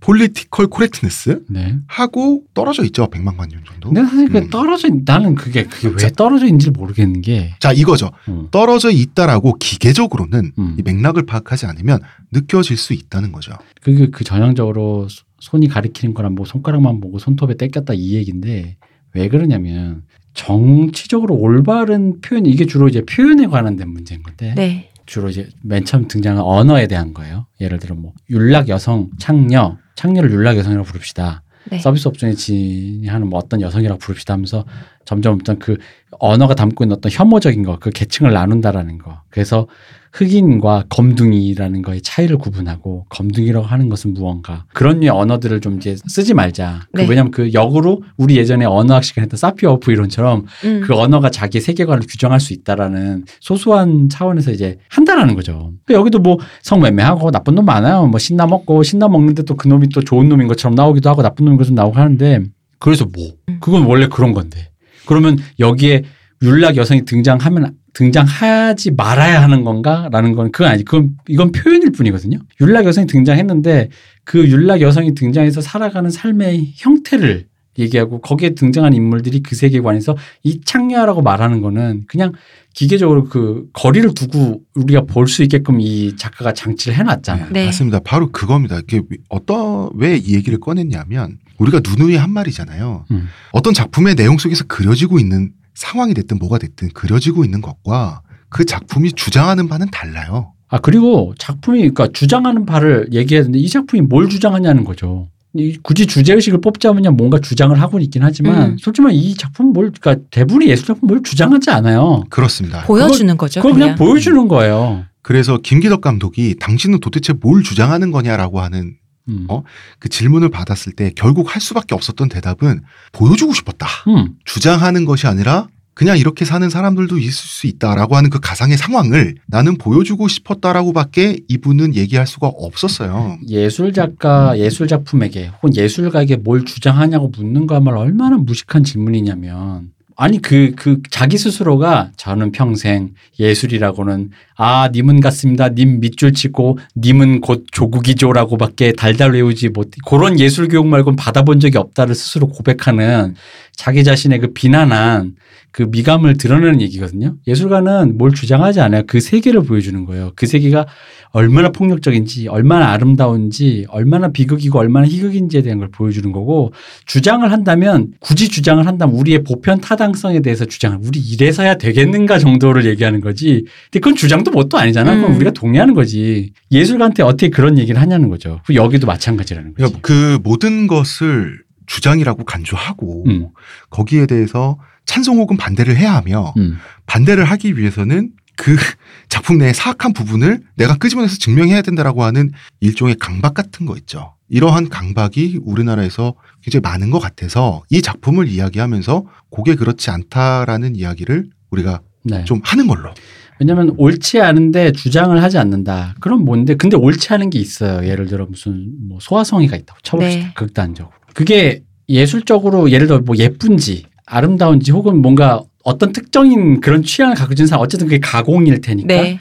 Political correctness 네. 하고 떨어져 있죠. 100만 광년 정도. 근데 사실 그 음. 떨어져 있- 나는 그게 그게 왜 떨어져 있는지 모르겠는 게. 자, 이거죠. 음, 떨어져 있다라고 기계적으로는 음. 이 맥락을 파악하지 않으면 느껴질 수 있다는 거죠. 그게 그 전형적으로 소- 손이 가리키는 거랑 뭐 손가락만 보고 손톱에 떼꼈다 이 얘기인데 왜 그러냐면 정치적으로 올바른 표현 이게 주로 이제 표현에 관한 된 문제인 건데 네. 주로 이제 맨 처음 등장한 언어에 대한 거예요. 예를 들어 뭐 율락 여성 창녀 창녀를 율락 여성이라고 부릅시다. 네. 서비스 업종에 지니하는 뭐 어떤 여성이라고 부릅시다 하면서 점점 어떤 그 언어가 담고 있는 어떤 혐오적인 거, 그 계층을 나눈다라는 거. 그래서 흑인과 검둥이라는 거의 차이를 구분하고 검둥이라고 하는 것은 무언가 그런 류의 언어들을 좀 이제 쓰지 말자. 그 네. 왜냐하면 그 역으로 우리 예전에 언어학 시간에 했던 사피어프 이론처럼 음. 그 언어가 자기 세계관을 규정할 수 있다라는 소소한 차원에서 이제 한다라는 거죠. 그 여기도 뭐 성매매하고 나쁜 놈 많아요. 뭐 신나 먹고 신나 먹는데 또 그 놈이 또 좋은 놈인 것처럼 나오기도 하고 나쁜 놈인 것처럼 나오고 하는데 그래서 뭐 음. 그건 원래 그런 건데 그러면 여기에 율락 여성이 등장하면 등장하지 말아야 하는 건가라는 건 그건 아니 그건 이건 표현일 뿐이거든요. 율락 여성이 등장했는데 그 율락 여성이 등장해서 살아가는 삶의 형태를 얘기하고 거기에 등장한 인물들이 그 세계관에서 이 창녀라고 말하는 거는 그냥 기계적으로 그 거리를 두고 우리가 볼 수 있게끔 이 작가가 장치를 해놨잖아요. 네. 맞습니다. 바로 그겁니다. 이게 어떤 왜 이 얘기를 꺼냈냐면 우리가 누누이 한 말이잖아요. 음. 어떤 작품의 내용 속에서 그려지고 있는 상황이 됐든 뭐가 됐든 그려지고 있는 것과 그 작품이 주장하는 바는 달라요. 아 그리고 작품이 그러니까 주장하는 바를 얘기해야 되는데 이 작품이 뭘 주장하냐는 거죠. 이 굳이 주제 의식을 뽑자면야 뭔가 주장을 하고 있긴 하지만 음. 솔직히 말해 이 작품 뭘 그러니까 대부분의 예술 작품 뭘 주장하지 않아요. 그렇습니다. 보여주는 거죠. 그걸 그냥 그냥. 보여주는 거예요. 그래서 김기덕 감독이 당신은 도대체 뭘 주장하는 거냐라고 하는 음. 어? 그 질문을 받았을 때 결국 할 수밖에 없었던 대답은 보여주고 싶었다. 음. 주장하는 것이 아니라 그냥 이렇게 사는 사람들도 있을 수 있다라고 하는 그 가상의 상황을 나는 보여주고 싶었다라고밖에 이분은 얘기할 수가 없었어요. 예술 작가, 예술 작품에게 혹은 예술가에게 뭘 주장하냐고 묻는 거야말로 얼마나 무식한 질문이냐면 아니 그그 자기 스스로가 저는 평생 예술이라고는 아 님은 같습니다. 님 밑줄 치고 님은 곧 조국이죠라고밖에 달달 외우지 못 그런 예술 교육 말고는 받아본 적이 없다를 스스로 고백하는 자기 자신의 그 비난한 그 미감을 드러내는 얘기거든요. 예술가는 뭘 주장하지 않아요. 그 세계를 보여주는 거예요. 그 세계가 얼마나 폭력적인지, 얼마나 아름다운지, 얼마나 비극이고 얼마나 희극인지에 대한 걸 보여주는 거고 주장을 한다면 굳이 주장을 한다면 우리의 보편 타당성에 대해서 주장을 우리 이래서야 되겠는가 정도를 얘기하는 거지. 근데 그건 주장도 뭣도 아니잖아. 그건 음. 우리가 동의하는 거지. 예술가한테 어떻게 그런 얘기를 하냐는 거죠. 그리고 여기도 마찬가지라는 거지. 그러니까 그 모든 것을 주장이라고 간주하고 음. 거기에 대해서 찬성 혹은 반대를 해야 하며 음. 반대를 하기 위해서는 그 작품 내의 사악한 부분을 내가 끄집어내서 증명해야 된다라고 하는 일종의 강박 같은 거 있죠. 이러한 강박이 우리나라에서 굉장히 많은 것 같아서 이 작품을 이야기하면서 그게 그렇지 않다라는 이야기를 우리가 네. 좀 하는 걸로. 왜냐하면 옳지 않은데 주장을 하지 않는다. 그럼 뭔데? 근데 옳지 않은 게 있어요. 예를 들어 무슨 뭐 소화성이가 있다고 쳐봅시다. 네. 극단적으로. 그게 예술적으로 예를 들어 뭐 예쁜지 아름다운지 혹은 뭔가 어떤 특정인 그런 취향을 갖고 있는 사람 어쨌든 그게 가공일 테니까 네.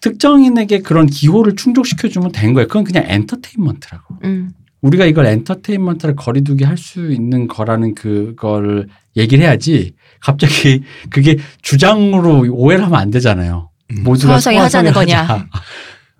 특정인에게 그런 기호를 충족시켜주면 된 거예요. 그건 그냥 엔터테인먼트라고. 음. 우리가 이걸 엔터테인먼트를 거리두기 할 수 있는 거라는 그거를 얘기를 해야지 갑자기 그게 주장으로 오해를 하면 안 되잖아요. 음. 모두가 소화성이 하자는 소화성이 거냐. 하자.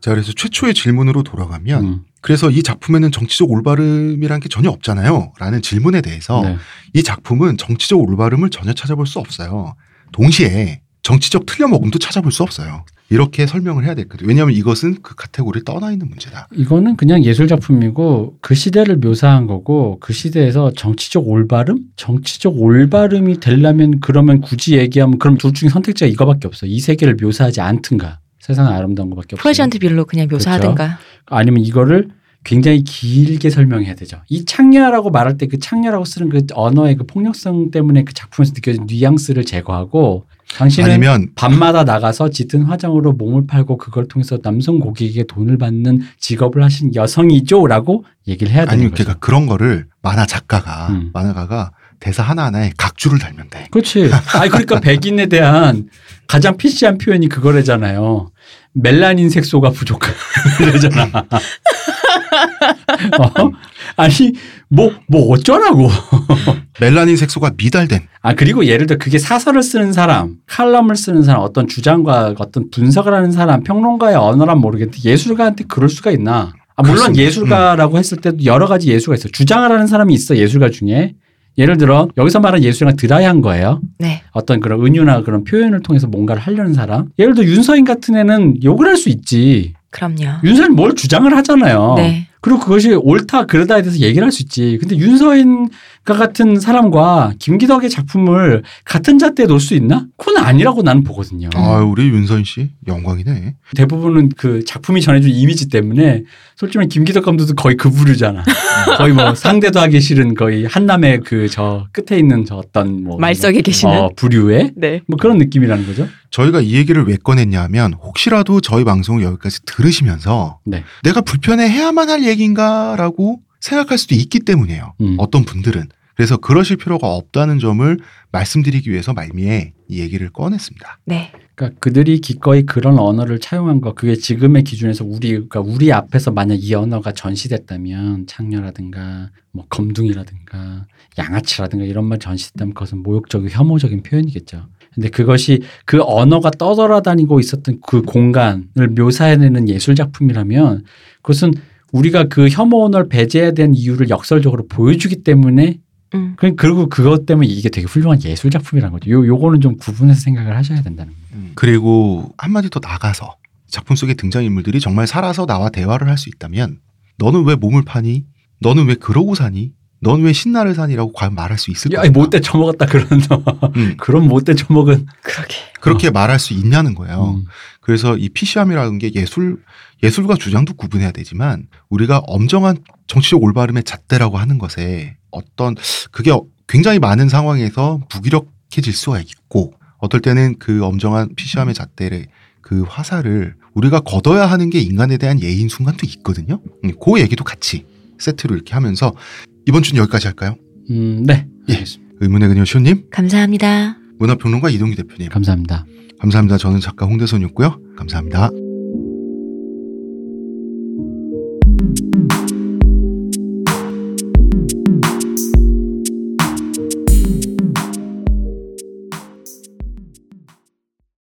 자, 그래서 최초의 질문으로 돌아가면 음, 그래서 이 작품에는 정치적 올바름이라는 게 전혀 없잖아요. 라는 질문에 대해서 네. 이 작품은 정치적 올바름을 전혀 찾아볼 수 없어요. 동시에 정치적 틀려먹음도 찾아볼 수 없어요. 이렇게 설명을 해야 되거든요. 왜냐하면 이것은 그 카테고리에 떠나 있는 문제다. 이거는 그냥 예술 작품이고 그 시대를 묘사한 거고 그 시대에서 정치적 올바름, 정치적 올바름이 되려면 그러면 굳이 얘기하면 그럼 둘 중에 선택지가 이거밖에 없어. 이 세계를 묘사하지 않든가 세상 아름다운 것밖에 없어. 프레젠트 빌로 그냥 묘사하든가. 아니면 이거를 굉장히 길게 설명해야 되죠. 이 창녀라고 말할 때 그 창녀라고 쓰는 그 언어의 그 폭력성 때문에 그 작품에서 느껴진 뉘앙스를 제거하고 당신은 아니면 밤마다 나가서 짙은 화장으로 몸을 팔고 그걸 통해서 남성 고객에게 돈을 받는 직업을 하신 여성이죠라고 얘기를 해야 되는 아니면 거죠. 그러니까 그런 거를 만화 작가가 음. 만화가가 대사 하나하나에 각주를 달면 돼. 그렇지. 아니 그러니까 백인에 대한 가장 PC한 표현이 그거래잖아요. 멜라닌 색소가 부족한 이러잖아. 어? 아니 뭐뭐 어쩌라고. 멜라닌 색소가 미달된 아 그리고 예를 들어 그게 사설을 쓰는 사람, 칼럼을 쓰는 사람, 어떤 주장과 어떤 분석을 하는 사람, 평론가의 언어란 모르겠는데 예술가한테 그럴 수가 있나? 아 물론 그렇습니다. 예술가라고 했을 때도 여러 가지 예술가 있어. 주장을 하는 사람이 있어 예술가 중에. 예를 들어 여기서 말하는 예술가는 드라이한 거예요. 네. 어떤 그런 은유나 그런 표현을 통해서 뭔가를 하려는 사람. 예를 들어 윤서인 같은 애는 욕을 할 수 있지. 그럼요. 윤서인 뭘 주장을 하잖아요. 네. 그리고 그것이 옳다 그러다에 대해서 얘기를 할 수 있지. 근데 윤서인과 같은 사람과 김기덕의 작품을 같은 잣대에 놓을 수 있나? 그건 아니라고 나는 보거든요. 아 우리 윤선 씨 영광이네. 대부분은 그 작품이 전해준 이미지 때문에 솔직히 김기덕 감독도 거의 그 부류잖아. 거의 뭐 상대도 하기 싫은 거의 한남의 그 저 끝에 있는 저 어떤 뭐 말석에 계시는. 어, 부류의 네. 뭐 그런 느낌이라는 거죠. 저희가 이 얘기를 왜 꺼냈냐면 혹시라도 저희 방송을 여기까지 들으시면서 네. 내가 불편해 해야만 할 얘기인가라고 생각할 수도 있기 때문이에요. 음. 어떤 분들은. 그래서 그러실 필요가 없다는 점을 말씀드리기 위해서 말미에 이 얘기를 꺼냈습니다. 네. 그러니까 그들이 기꺼이 그런 언어를 차용한 거 그게 지금의 기준에서 우리 그러니까 우리 앞에서 만약 이 언어가 전시됐다면 창녀라든가 뭐 검둥이라든가 양아치라든가 이런 말 전시됐다면 그것은 모욕적이고 혐오적인 표현이겠죠. 근데 그것이 그 언어가 떠돌아다니고 있었던 그 공간을 묘사해내는 예술 작품이라면 그것은 우리가 그 혐오 언어를 배제해야 되는 이유를 역설적으로 보여주기 때문에 음. 그- 그리고 그것 때문에 이게 되게 훌륭한 예술 작품이라는 거죠. 요 요거는 좀 구분해서 생각을 하셔야 된다는 거예요. 그리고 한마디 더 나가서 작품 속의 등장 인물들이 정말 살아서 나와 대화를 할 수 있다면 너는 왜 몸을 파니? 너는 왜 그러고 사니? 넌 왜 신나를 사니라고 과연 말할 수 있을 야? 못돼 처먹었다 그런 음, 그런 못돼 처먹은 그러게. 그렇게 말할 수 있냐는 거예요. 음. 그래서 이 PC함이라는 게 예술 예술과 주장도 구분해야 되지만 우리가 엄정한 정치적 올바름의 잣대라고 하는 것에 어떤 그게 굉장히 많은 상황에서 무기력해질 수가 있고 어떨 때는 그 엄정한 PC함의 잣대를 그 화살을 우리가 걷어야 하는 게 인간에 대한 예인 순간도 있거든요. 음, 그 얘기도 같이 세트로 이렇게 하면서 이번 주는 여기까지 할까요? 음, 네. 예. 알겠습니다. 의문의 그녀 시호님, 감사합니다. 문화평론가 이동기 대표님, 감사합니다. 감사합니다. 저는 작가 홍대선이었고요. 감사합니다.